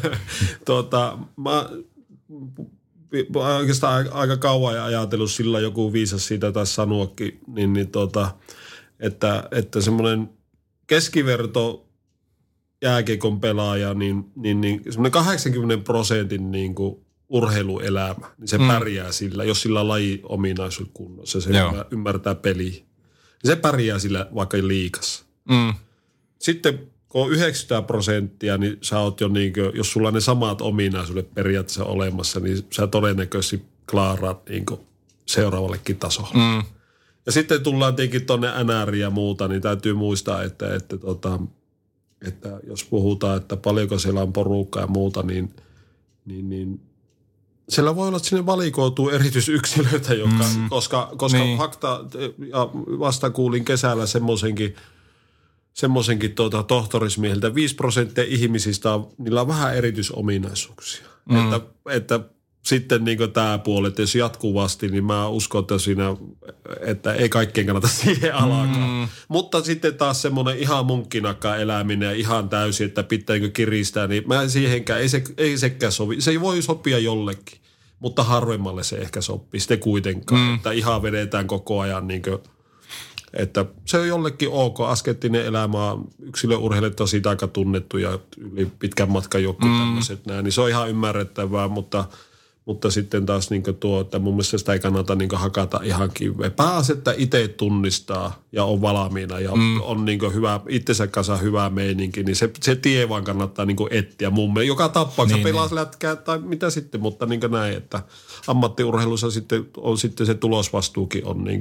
tuota, mä oikeastaan aika kauan ajatellut sillä joku viisas siitä taisi sanoakin, niin, niin tuota, että, että semmoinen keskiverto jääkiekon pelaaja, niin, niin, niin semmoinen 80 prosentin niin kuin urheiluelämä, niin se mm. pärjää sillä, jos sillä on laji-ominaisuus kunnossa, se Joo. ymmärtää peliä. Niin se pärjää sillä vaikka liikassa. Mm. Sitten kun on 90 prosenttia, niin sä oot jo niin kuin, jos sulla on ne samat ominaisuudet periaatteessa olemassa, niin sä todennäköisesti klaaraat niin seuraavallekin tasolle. Mm. Ja sitten tullaan tietenkin tuonne NR ja muuta, niin täytyy muistaa, että, että, tota, että jos puhutaan, että paljonko siellä on porukkaa ja muuta, niin, niin, niin siellä voi olla, että sinne valikoituu erityisyksilöitä, jotka, mm. koska, koska niin. fakta, ja vasta kuulin kesällä semmoisenkin, semmoisenkin tuota, tohtorismiehiltä, 5 prosenttia ihmisistä on, niillä on vähän erityisominaisuuksia. Mm. Että, että sitten niin tämä puoli, että jos jatkuvasti, niin mä uskon, että siinä, että ei kaikkien kannata siihen alkaa. Mm. Mutta sitten taas semmoinen ihan munkkinakka eläminen ja ihan täysin, että pitääkö kiristää, niin mä siihenkään, ei, se, ei sekään sovi. Se ei voi sopia jollekin, mutta harvemmalle se ehkä sopii sitten kuitenkaan, mm. että ihan vedetään koko ajan niin kuin, että se on jollekin ok. Askettinen elämä yksilöurheilijat on siitä aika tunnettu ja yli pitkän matkan joku mm. tämmöiset näin, niin se on ihan ymmärrettävää, mutta – mutta sitten taas niin tuo, että mun mielestä sitä ei kannata niin hakata ihan kiveen. Pääasi, että itse tunnistaa ja on valmiina ja mm. on niin hyvä, itsensä kanssa hyvä meininki, niin se, se tie vaan kannattaa niin etsiä mun mielestä. Joka tapauksessa niin, pelaa niin. lätkää tai mitä sitten, mutta niin näin, että ammattiurheilussa sitten on sitten se tulosvastuukin on niin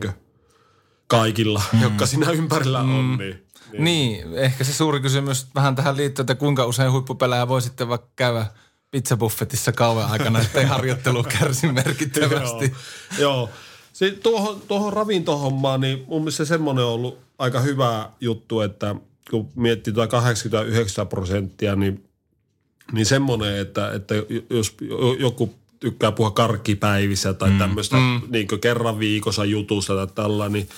kaikilla, mm. jotka siinä ympärillä mm. on. Niin, niin. niin, ehkä se suuri kysymys vähän tähän liittyy, että kuinka usein huippupelejä voi sitten vaikka käydä – pizzabuffetissa kauan aikana, ettei harjoittelu kärsi merkittävästi. joo, joo. Sitten tuohon, tuohon ravintohommaan, niin mun mielestä semmoinen on ollut aika hyvä juttu, että kun miettii tuota 89 prosenttia, niin, niin semmoinen, että, että jos joku tykkää puhua karkkipäivissä tai mm, tämmöistä mm. niin kerran viikossa jutusta tai tällä, niin –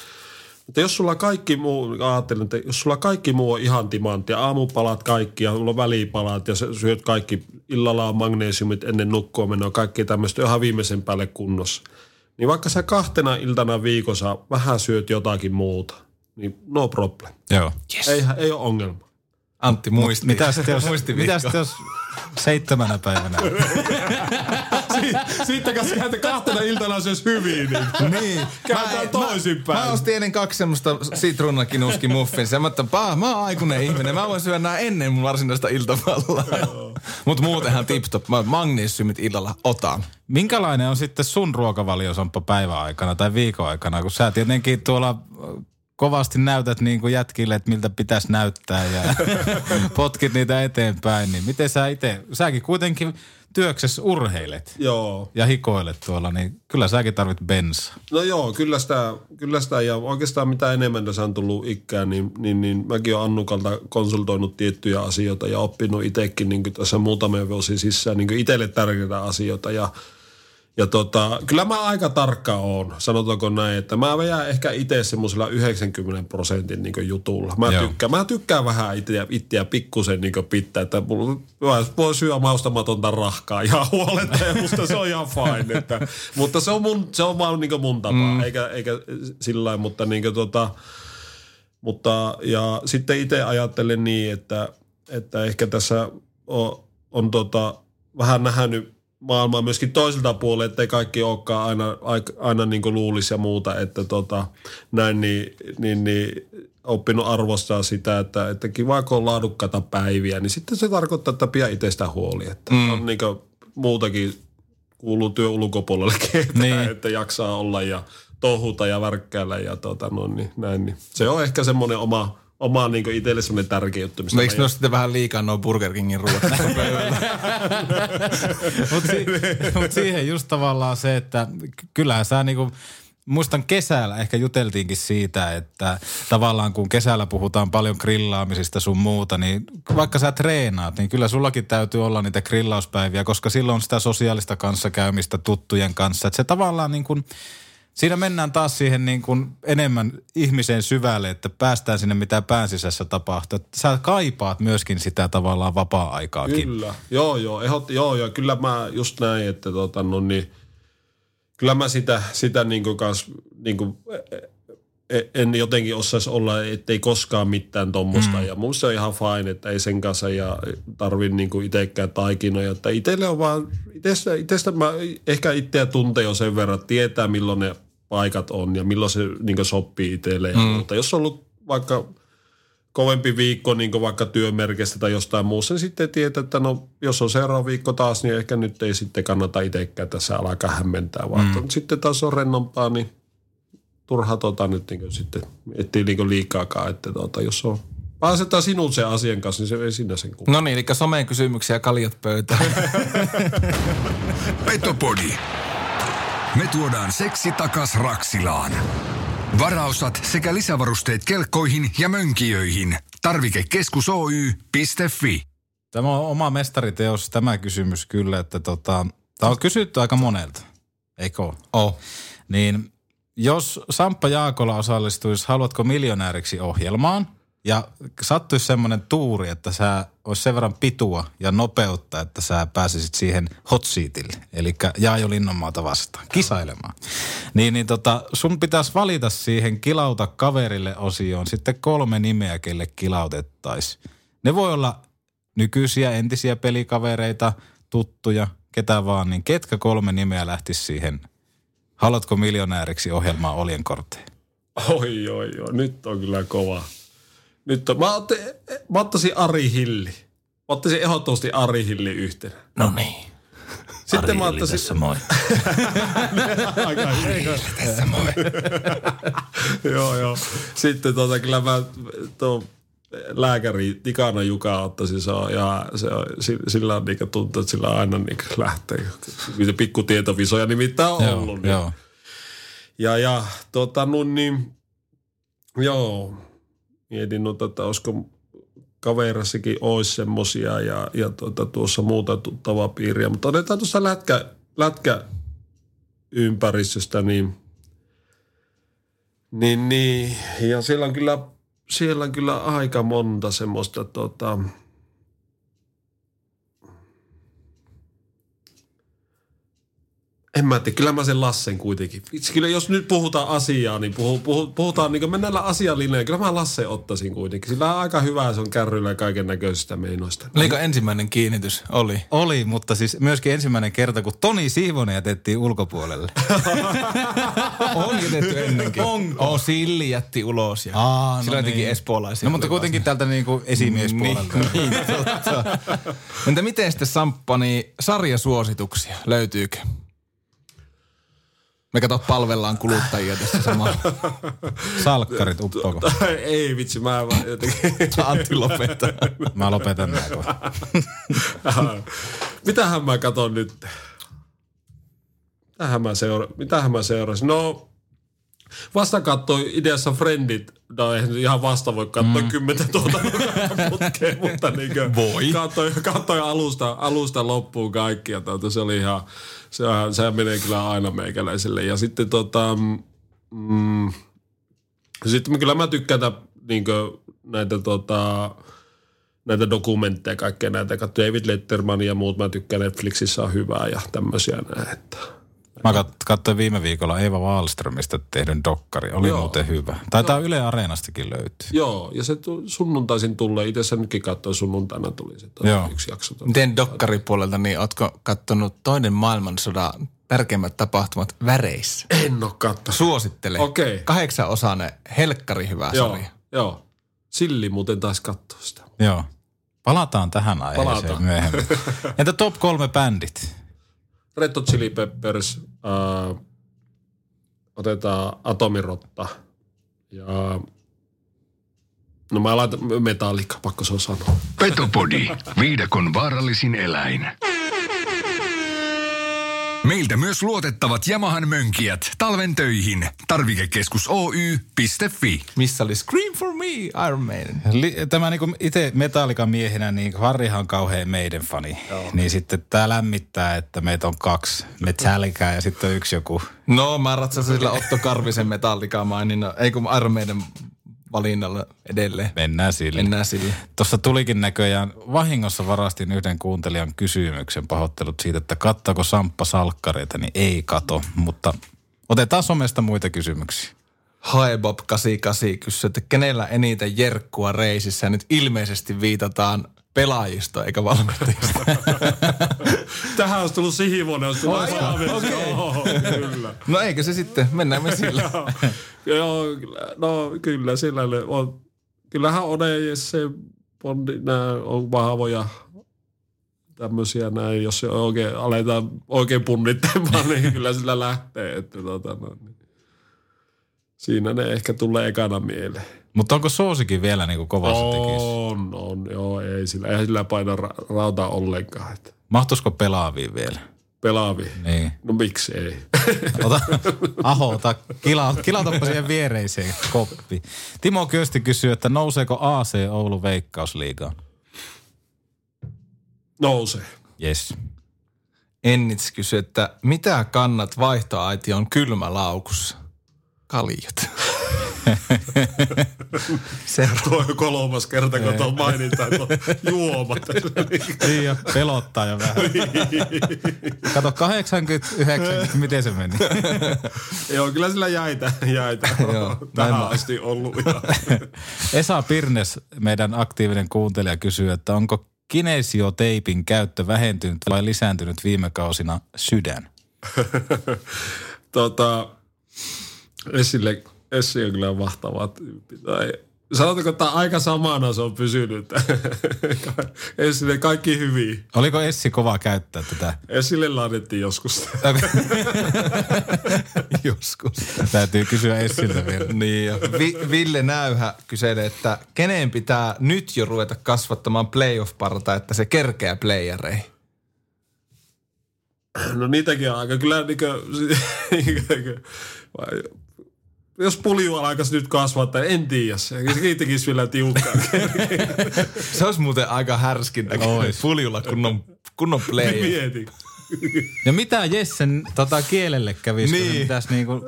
mutta jos sulla kaikki muu, ajattelen, että jos sulla kaikki muu on ihan timanttia, aamupalat kaikki ja sulla on välipalat ja syöt kaikki, illalla on magnesiumit ennen nukkua menoa, kaikki tämmöistä ihan viimeisen päälle kunnossa. Niin vaikka sä kahtena iltana viikossa vähän syöt jotakin muuta, niin no problem. Joo. Yes. Ei, ei ole ongelma. Antti muisti. Mitä sitten jos, mitä jos seitsemänä päivänä? Sitten kanssa käytä kahtena iltana syös hyvin. Niin, niin. Käytetään toisinpäin. Mä, mä ostin ennen kaksi semmoista sitruunakinuski muffin. Mä että mä oon aikuinen ihminen. Mä voin syödä nää ennen mun varsinaista iltavallaa. Mutta muutenhan tip-top. Mä magnesiumit illalla otan. Minkälainen on sitten sun ruokavaliosamppa päiväaikana tai viikon aikana? Kun sä tietenkin tuolla kovasti näytät niin kuin jätkille, että miltä pitäisi näyttää ja potkit niitä eteenpäin, niin miten sä itse, säkin kuitenkin työksessä urheilet joo. ja hikoilet tuolla, niin kyllä säkin tarvit bensa. No joo, kyllä sitä, kyllä sitä ja oikeastaan mitä enemmän tässä on tullut ikään, niin, niin, niin mäkin olen Annukalta konsultoinut tiettyjä asioita ja oppinut itsekin niin tässä muutamia vuosia sisään niin itselle tärkeitä asioita ja – ja tota, kyllä mä aika tarkka oon, sanotaanko näin, että mä vedän ehkä itse semmoisella 90 prosentin niin jutulla. Mä tykkään, mä tykkään vähän itseä, itseä pikkusen niin pitää, että mulla voi syödä maustamatonta rahkaa ja huoletta ja musta se on ihan fine. Että, mutta se on, mun, se on vaan niin mun tapa, mm. eikä, eikä sillä mutta niin tota, mutta ja sitten itse ajattelen niin, että, että ehkä tässä on, on tota, vähän nähnyt maailmaa myöskin toiselta puolelta, ettei kaikki olekaan aina, aina niin kuin luulisi ja muuta, että tota, näin, niin, niin, niin oppinut arvostaa sitä, että, että kiva kun on laadukkaita päiviä, niin sitten se tarkoittaa, että pidä itsestä huoli, että mm. on niin kuin muutakin kuuluu työ ulkopuolellekin, että, niin. että jaksaa olla ja tohuta ja värkkäillä ja tota, no, niin, näin, niin. se on ehkä semmoinen oma, oma niin itselle semmoinen tärkeä juttu. Mistä No eikö ne sitten vähän liikaa nuo Burger Kingin ruoat? Mutta si- mut siihen just tavallaan se, että kyllähän sä niinku, muistan kesällä ehkä juteltiinkin siitä, että tavallaan kun kesällä puhutaan paljon grillaamisista sun muuta, niin vaikka sä treenaat, niin kyllä sullakin täytyy olla niitä grillauspäiviä, koska silloin on sitä sosiaalista kanssakäymistä tuttujen kanssa. Että se tavallaan niin kuin, siinä mennään taas siihen niin kuin enemmän ihmisen syvälle, että päästään sinne mitä pään sisässä tapahtuu. Että sä kaipaat myöskin sitä tavallaan vapaa-aikaakin. Kyllä, joo joo, ehot, joo joo, kyllä mä just näin, että tota, no niin, kyllä mä sitä, sitä niin kuin kans, niin kuin, en jotenkin osaisi olla, ettei koskaan mitään tuommoista. Mm. Ja musta se on ihan fine, että ei sen kanssa ja tarvi niinku itsekään taikinoja. Että itselle on vaan, itestä, itestä mä ehkä itseä tuntee jo sen verran, tietää milloin ne paikat on ja milloin se niinku sopii itselle. Mm. Mutta jos on ollut vaikka kovempi viikko niin vaikka työmerkestä tai jostain muusta, niin sitten tietää, että no jos on seuraava viikko taas, niin ehkä nyt ei sitten kannata itsekään tässä alkaa hämmentää, vaan mm. sitten taas on rennompaa, niin turha tota nyt niin sitten ettei niin liikaakaan, että tota, jos on pääsetään sinun sen asian kanssa, niin se ei sinä sen kuulu. No niin, eli someen kysymyksiä ja kaljat pöytään. Petopodi. Me tuodaan seksi takas Raksilaan. Varaosat sekä lisävarusteet kelkkoihin ja mönkijöihin. Tarvikekeskus Oy.fi. Tämä on oma mestariteos tämä kysymys kyllä, että tota, tämä on kysytty aika monelta, eikö ole? Oh. Niin jos Samppa Jaakola osallistuisi Haluatko miljonääriksi ohjelmaan ja sattuisi semmoinen tuuri, että sä olisi sen verran pitua ja nopeutta, että sä pääsisit siihen hot seatille, eli Jaajo Linnanmaata vastaan, kisailemaan. Niin, niin tota, sun pitäisi valita siihen kilauta kaverille osioon sitten kolme nimeä, kelle kilautettaisiin. Ne voi olla nykyisiä, entisiä pelikavereita, tuttuja, ketä vaan, niin ketkä kolme nimeä lähtisi siihen Haluatko miljonääriksi ohjelmaa oljenkortteen? Oi, oi, oi, nyt on kyllä kova. Nyt on, mä, otti, mä ottaisin Ari Hilli. Mä ottaisin ehdottomasti Ari Hilli yhtenä. No niin. Sitten Ari mä Hilli ottaisin... tässä moi. Aika hyvä. Tässä moi. joo, joo. Sitten tota, kyllä mä tuo lääkäri Tikana Juka ottaisin, se on, ja se on, si- sillä on niin tuntuu, että sillä aina niin lähtee. Se pikku tietovisoja nimittäin on Joo, ollut. niin. joo. Ja, ja tota no niin, joo, mietin nyt, että olisiko kaverassakin olisi semmosia ja, ja tuota, tuossa muuta tuttavaa piiriä. Mutta otetaan tuossa lätkä, lätkä ympäristöstä, niin, niin, niin, ja siellä on kyllä, siellä on kyllä aika monta semmoista tota, En mä tiedä, kyllä mä sen Lassen kuitenkin. Itse kyllä jos nyt puhutaan asiaa, niin puhu, puhu, puhutaan niin mennään asialinjaan. Kyllä mä Lasse ottaisin kuitenkin. Sillä on aika hyvä, se on kärryillä kaiken näköisistä meinoista. Oliko ensimmäinen kiinnitys? Oli. Oli, mutta siis myöskin ensimmäinen kerta, kun Toni Siivonen jätettiin ulkopuolelle. On jätetty ennenkin. Onko? Oh, Silli jätti ulos. Ja Aa, no Sillä jotenkin niin. espoolaisia. No mutta kuitenkin täältä niinku esimiespuolelta. Niin, niin totta. Entä miten sitten Samppa, niin sarjasuosituksia löytyykö? Me kato palvellaan kuluttajia tässä samalla. Salkkarit uppoko. Ei vitsi, mä vaan jotenkin... Antti lopeta. Mä lopetan nää kohta. Mitähän mä katon nyt? Mitähän mä, seura- Mitähän mä seurasin? No, vasta katsoi ideassa Friendit, no eihän ihan vasta voi katsoa mm. kymmentä tuota putkeen, mutta niin Voi. Katsoi, katsoi alusta, alusta loppuun kaikki ja tuota, se oli ihan, sehän, sehän menee kyllä aina meikäläiselle. Ja sitten tota, mm, sitten kyllä mä tykkään tä- niinkö, näitä tota, näitä dokumentteja, kaikkea näitä. David Letterman ja muut, mä tykkään Netflixissä on hyvää ja tämmöisiä näin, että Mä kat- katsoin viime viikolla Eeva Wallströmistä tehdyn dokkari. Oli Joo. muuten hyvä. Taitaa Yle Areenastakin löytyy. Joo, ja se tu- sunnuntaisin tulee. Itse asiassa nytkin katsoin sunnuntaina tuli se Joo. yksi jakso. Miten dokkaripuolelta, niin ootko kattonut toinen maailmansodan tärkeimmät tapahtumat väreissä? En oo katsonut. Suosittelen. Okei. Kahdeksan osainen, helkkari hyvä Joo, sarja. joo. Silli muuten taisi katsoa sitä. Joo. Palataan tähän aiheeseen Palataan. myöhemmin. Entä top kolme bändit? Red Hot Chili Peppers, äh, otetaan Atomirotta ja No mä laitan metallikka, pakko se on sanoa. Petopodi, viidakon vaarallisin eläin. Meiltä myös luotettavat Yamahan mönkijät talven töihin. Tarvikekeskus Oy.fi. Missä oli Scream for me, Iron Maiden. Li- Tämä niinku itse Metallikan miehenä, niin Harrihan on kauhean meidän fani. Joo. Niin sitten tämä lämmittää, että meitä on kaksi Metallica ja sitten on yksi joku. No, mä ratsasin sillä Otto Karvisen metallikaa maininnan, ei kun Iron Maiden valinnalla edelleen. Mennään sille. Mennään sille. Tuossa tulikin näköjään, vahingossa varastin yhden kuuntelijan kysymyksen pahoittelut siitä, että kattaako Samppa salkkareita, niin ei kato. Mutta otetaan somesta muita kysymyksiä. Haebob 88 kysyy, että kenellä eniten jerkkua reisissä nyt ilmeisesti viitataan pelaajista eikä valmentajista. Tähän olisi tullut sihivonen, olisi tullut okay. Joo, kyllä. no eikö se sitten, mennään me sillä. Joo, no kyllä sillä on. Kyllähän Ode ja Jesse Bondi, nämä on vahvoja tämmöisiä näin, jos se oikein, aletaan oikein punnittamaan, niin kyllä sillä lähtee. Että, tota, no, niin. Siinä ne ehkä tulee ekana mieleen. Mutta onko Soosikin vielä niin kuin kovassa tekissä? On, on, joo, ei sillä, ei sillä paina ra- rautaa ollenkaan. Että Mahtuisiko pelaaviin vielä? pelaavi. Niin. No miksi ei? Ota, aho, ota, kila, kilatoppa siihen viereiseen koppi. Timo Kösti kysyy, että nouseeko AC Oulu veikkausliigaan? Nousee. Yes. Ennits kysyy, että mitä kannat vaihtoaiti on kylmä Seuraava. Tuo on kolmas kerta, kun tuon mainitaan, että on juomat. Niin ja pelottaa jo vähän. Kato, 80, 90, miten se meni? Joo, kyllä sillä jäitä, jäitä Joo, tähän asti ollut. Esa Pirnes, meidän aktiivinen kuuntelija, kysyy, että onko kinesioteipin käyttö vähentynyt vai lisääntynyt viime kausina sydän? tota, Essille, Essi on kyllä mahtava tyyppi. Tai, sanotaanko, että aika samana se on pysynyt. Essille kaikki hyvin. Oliko Essi kova käyttää tätä? Essille laadittiin joskus. Joskus. Täytyy kysyä Essiltä vielä. Niin ja Vi- Ville Näyhä kyselee, että kenen pitää nyt jo ruveta kasvattamaan playoff-parta, että se kerkeää playereihin. No niitäkin on aika kyllä niin kuin, vai, jos pulju alkaisi nyt kasvattaa, en tiedä. Se tekisi vielä tiukkaa. Se olisi muuten aika härskin näköinen. Puljulla kunnon, kunnon player. Mieti. Ja mitä Jessen tota, kielelle kävisi, niin. kun Niin. se pitäisi niinku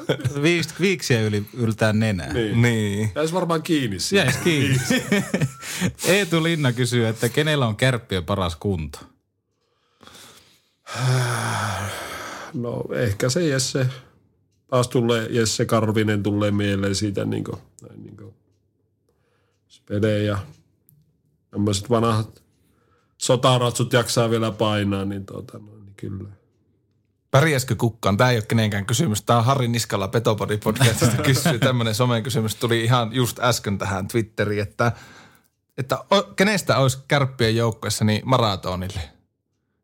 viiksiä yli, yltää nenää? Niin. Niin. Jäisi varmaan kiinni siihen. Jäis kiinni. Eetu Linna kysyy, että kenellä on kärppien paras kunto? No ehkä se Jesse. Taas tulee Jesse Karvinen tulee mieleen siitä niin kuin, näin niin kuin spede ja tämmöiset vanhat sotaratsut jaksaa vielä painaa, niin, tota, no, niin kyllä. Pärjäskö kukkaan? Tämä ei ole kenenkään kysymys. Tämä on Harri Niskala Petopodi podcastista kysyy. Tämmöinen somen kysymys tuli ihan just äsken tähän Twitteriin, että, että o, kenestä olisi kärppien joukkueessa niin maratonille?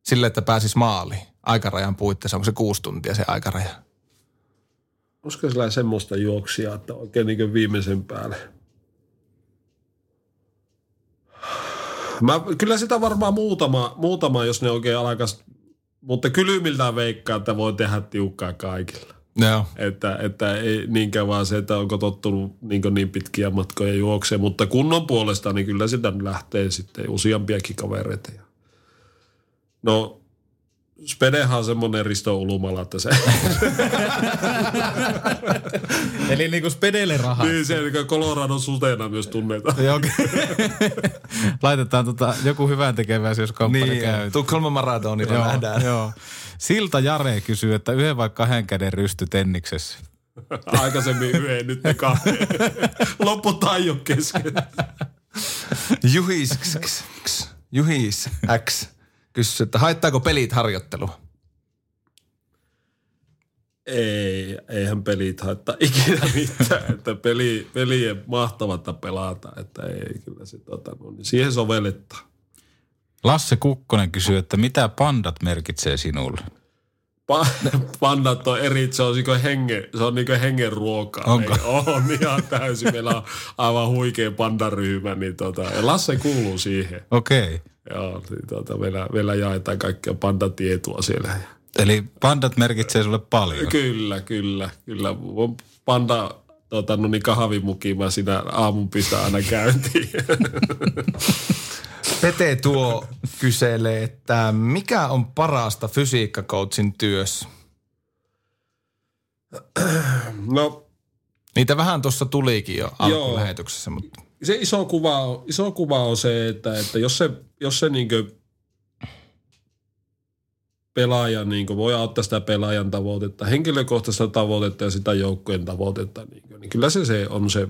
Sille, että pääsis maaliin aikarajan puitteissa. Onko se kuusi tuntia se aikaraja? Olisiko sillä semmoista juoksia, että oikein niin viimeisen päälle? Mä, kyllä sitä varmaan muutama, muutama, jos ne oikein alkaisi, mutta kylmiltään veikkaa, että voi tehdä tiukkaa kaikilla. Joo. Että, että ei niinkään vaan se, että onko tottunut niin, niin pitkiä matkoja juokseen, mutta kunnon puolesta, niin kyllä sitä lähtee sitten useampiakin kavereita. No, Spedehan on semmoinen Risto Ulumala, että se, Eli niinku spedelle rahaa. niin se niin Colorado suteena myös tunnetaan. Joo, okei. Laitetaan tota, joku hyvän tekeväys, jos kampanja Niin, käy. Tukholman maratonilla nähdään. Joo. Silta Jare kysyy, että yhden vai kahden käden rysty tenniksessä. Aikaisemmin yhden, nyt ne kahden. Loppu ole kesken. Juhis, X, X, X, Juhis X kysyy, että haittaako pelit harjoittelua? Ei, eihän pelit haittaa ikinä mitään, että peli, pelien mahtavatta pelata, että ei kyllä se tota, no, niin siihen sovellettaa. Lasse Kukkonen kysyy, että mitä pandat merkitsee sinulle? Pa- pandat on eri, se on, niinku hengen, se on niinku hengen ruokaa. Onko? Ei, on ihan täysin. Meillä on aivan huikea pandaryhmä, niin tota, ja Lasse kuuluu siihen. Okei. Okay. Joo, niin tota, meillä, meillä jaetaan kaikkea pandatietoa siellä. Eli pandat merkitsee sulle paljon. Kyllä, kyllä, kyllä. Panda tota, no niin kahvimuki mä siinä aamun pistän aina käyntiin. Pete tuo kyselee, että mikä on parasta fysiikkakoutsin työssä? no Niitä vähän tuossa tulikin jo alkulähetyksessä, mutta se iso kuva on, iso kuva on se, että, että jos se, jos se niinkö pelaaja niinkö voi auttaa sitä pelaajan tavoitetta, henkilökohtaista tavoitetta ja sitä joukkojen tavoitetta, niinkö, niin kyllä se, se on se,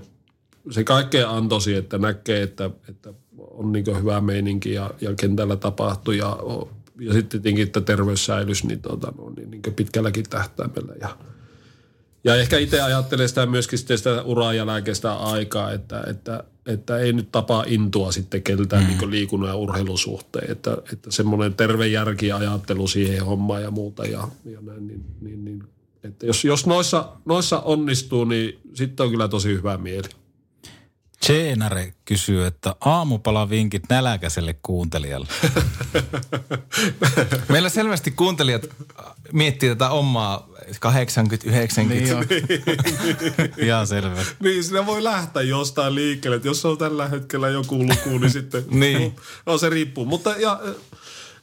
se kaikkein antosi, että näkee, että, että on niinkö hyvä meininki ja, ja kentällä tapahtuu ja, ja sitten tietenkin, että terveys säilyisi niin, tota, no, niin, niin pitkälläkin tähtäimellä ja, ja ehkä itse ajattelen sitä myöskin sitten sitä uran jälkeistä aikaa, että, että, että ei nyt tapaa intua sitten keltään mm. niin liikunnan ja urheilun suhteen. Että, että semmoinen terve järki ja ajattelu siihen hommaan ja muuta ja, ja näin. Niin, niin, niin, että jos, jos noissa, noissa onnistuu, niin sitten on kyllä tosi hyvä mieli. Cheenare kysyy, että aamupalavinkit näläkäiselle kuuntelijalle. meillä selvästi kuuntelijat miettii tätä omaa 80-90. niin. Ihan selvä. Niin, siinä voi lähteä jostain liikkeelle. Että jos on tällä hetkellä joku luku, niin sitten... Niin. No se riippuu. Mutta ja,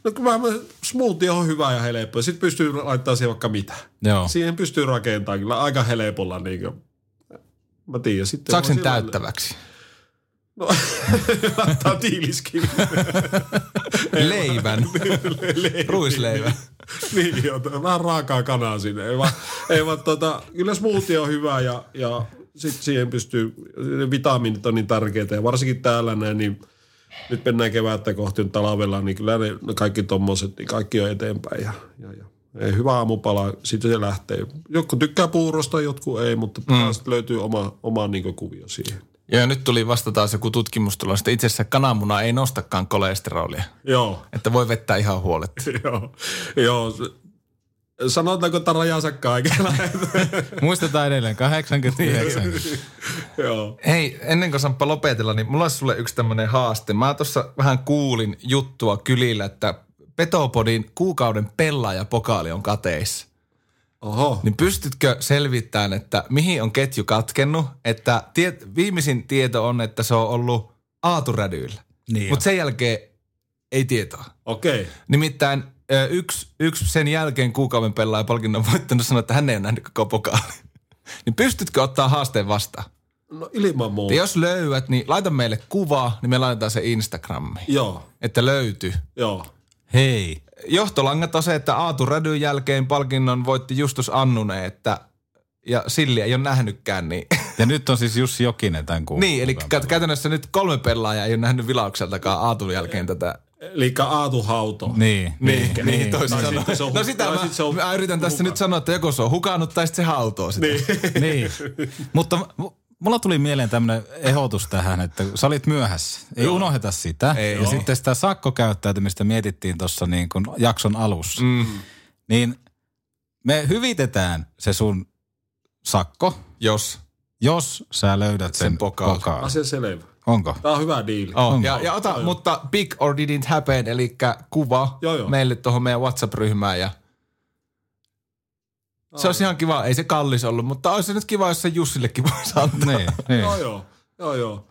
no kyllä mä, smoothie on hyvä ja helppo. Sitten pystyy laittamaan siihen vaikka mitä. Joo. Siihen pystyy rakentamaan kyllä aika helpolla. Niin kuin, mä tiedän. Sitten Saako voi sen täyttäväksi? No, laittaa tiiliskivi. Leivän. Ruisleivän. niin, joo, vähän raakaa kanaa sinne. Ei vaan, ei vaan tota, kyllä smoothie on hyvä ja, ja sitten siihen pystyy, vitamiinit on niin tärkeitä ja varsinkin täällä näin, niin nyt mennään kevättä kohti talvella, niin kyllä ne, kaikki tommoset, niin kaikki on eteenpäin ja, ja, ja ei, hyvä aamupala, sitten se lähtee. Jotkut tykkää puurosta, jotkut ei, mutta mm. löytyy oma, oma niin kuvio siihen. Ja nyt tuli vasta taas joku tutkimustulos, että itse asiassa kananmuna ei nostakaan kolesterolia. Joo, Että voi vettää ihan huoletta. joo, joo. Sanotaanko, että rajansa kaikella. Muistetaan edelleen 89. joo. Hei, ennen kuin Samppa lopetella, niin mulla olisi sulle yksi tämmöinen haaste. Mä tuossa vähän kuulin juttua kylillä, että Petopodin kuukauden pelaajapokaali on kateissa. Oho. Niin pystytkö selvittämään, että mihin on ketju katkennut? Että tie, viimeisin tieto on, että se on ollut aaturädyillä. Niin Mutta sen jälkeen ei tietoa. Okei. Okay. Nimittäin yksi, yksi sen jälkeen kuukauden pelaaja palkinnon voittanut sanoi, että hän ei ole nähnyt koko pokaali. niin pystytkö ottaa haasteen vastaan? No ilman muuta. Ja jos löydät, niin laita meille kuva, niin me laitetaan se Instagramiin. Joo, Että löytyy. joo. Hei. Johtolangat on se, että Aatu Rädyn jälkeen palkinnon voitti Justus Annunen, että ja Silli ei ole nähnytkään, niin... Ja nyt on siis Jussi Jokinen tämän kuun. niin, eli kä- käytännössä nyt kolme pelaajaa ei ole nähnyt vilaukseltakaan Aatun jälkeen tätä. Eli Aatu Hauto. Niin. Niin, niin, niin toisin Tai sanoen. sitten se on- No sitä mä, se on mä yritän tässä nyt sanoa, että joko se on hukannut tai sitten se hautoo sitä. Niin. niin. Mutta mulla tuli mieleen tämmöinen ehdotus tähän, että sä olit myöhässä. Ei unohdeta sitä. Ei. ja Joo. sitten sitä sakkokäyttäytymistä mietittiin tuossa niin kuin jakson alussa. Mm. Niin me hyvitetään se sun sakko, Jos. jos sä löydät sen, Sen pokaali. pokaali. Asia selvä. Onko? Tämä on hyvä diili. Oh, ja, ja ota, mutta big or didn't happen, eli kuva Joo, joo. meille tuohon meidän WhatsApp-ryhmään ja se olisi ihan kiva, ei se kallis ollut, mutta olisi se nyt kiva, jos se Jussillekin voisi antaa. niin, niin. Joo, joo. Joo, joo.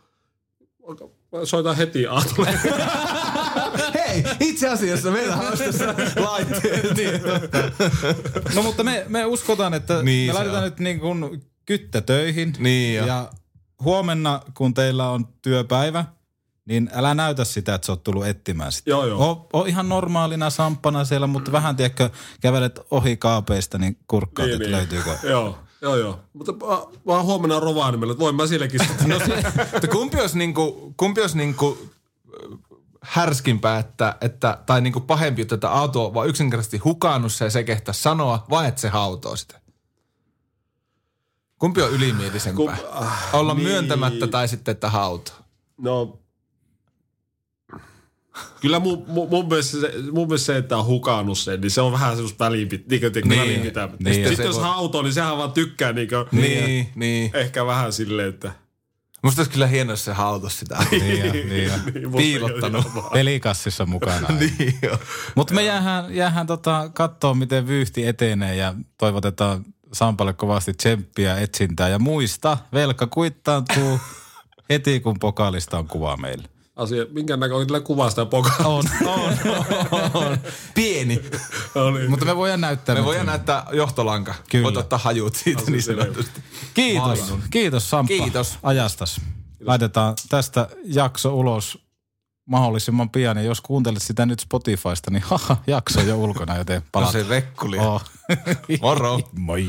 Soitan heti Aatulle. Hei, itse asiassa meillä on tässä laitteet. niin. No mutta me, me uskotaan, että Niin, me laitetaan on. nyt niin kuin kyttä töihin. Niin jo. Ja huomenna, kun teillä on työpäivä, niin älä näytä sitä, että sä oot tullut etsimään sitä. Joo, joo. O, o ihan normaalina samppana siellä, mutta vähän tiedätkö, kävelet ohi kaapeista, niin kurkkaat, niin, että niin. löytyykö. joo, joo, joo. Mutta oon huomenna Rovaniemellä, että voin mä sillekin sitten. No se, että kumpi olisi, niinku, kumpi olisi niinku härskimpää, että, että, tai niinku pahempi juttu, että Aatu on vaan yksinkertaisesti hukannut se ja se kehtaa sanoa, vai että se hautoo sitä? Kumpi on ylimielisempää? Kum- ah, Olla niin. myöntämättä tai sitten, että hautoo? No, Kyllä mun, mun, mun, mielestä se, mun mielestä se, että on hukannut sen, niin se on vähän semmoista väliinpit, niin niin, Niin. Niin, ja Sitten se jos voi- auto, niin sehän vaan tykkää niin kuin, Niin, niin. ehkä vähän silleen, että... Musta olisi kyllä hienoa, jos se hautas sitä. Niin ja, niin ja. Niin, Piilottanut. Pelikassissa mukana. niin. Mutta me jäähän, jäähän tota, katsoa, miten vyyhti etenee ja toivotetaan Sampalle kovasti tsemppiä, etsintää ja muista, velka kuittaantuu heti kun pokaalista on kuva meille. Asia, minkä näköinen kyllä kuvaa sitä pokaa. On, on, on. Pieni. No niin. Mutta me voidaan näyttää. Me nyt voidaan näyttää johtolanka. Kyllä. Voit ottaa hajut siitä niin sanotusti. Kiitos, Mainon. kiitos Samppa Kiitos. ajastas. Laitetaan tästä jakso ulos mahdollisimman pian. Ja jos kuuntelet sitä nyt Spotifysta, niin haha, jakso on jo ulkona, joten No palataan. se rekkuli. Oh. Moro. Moi.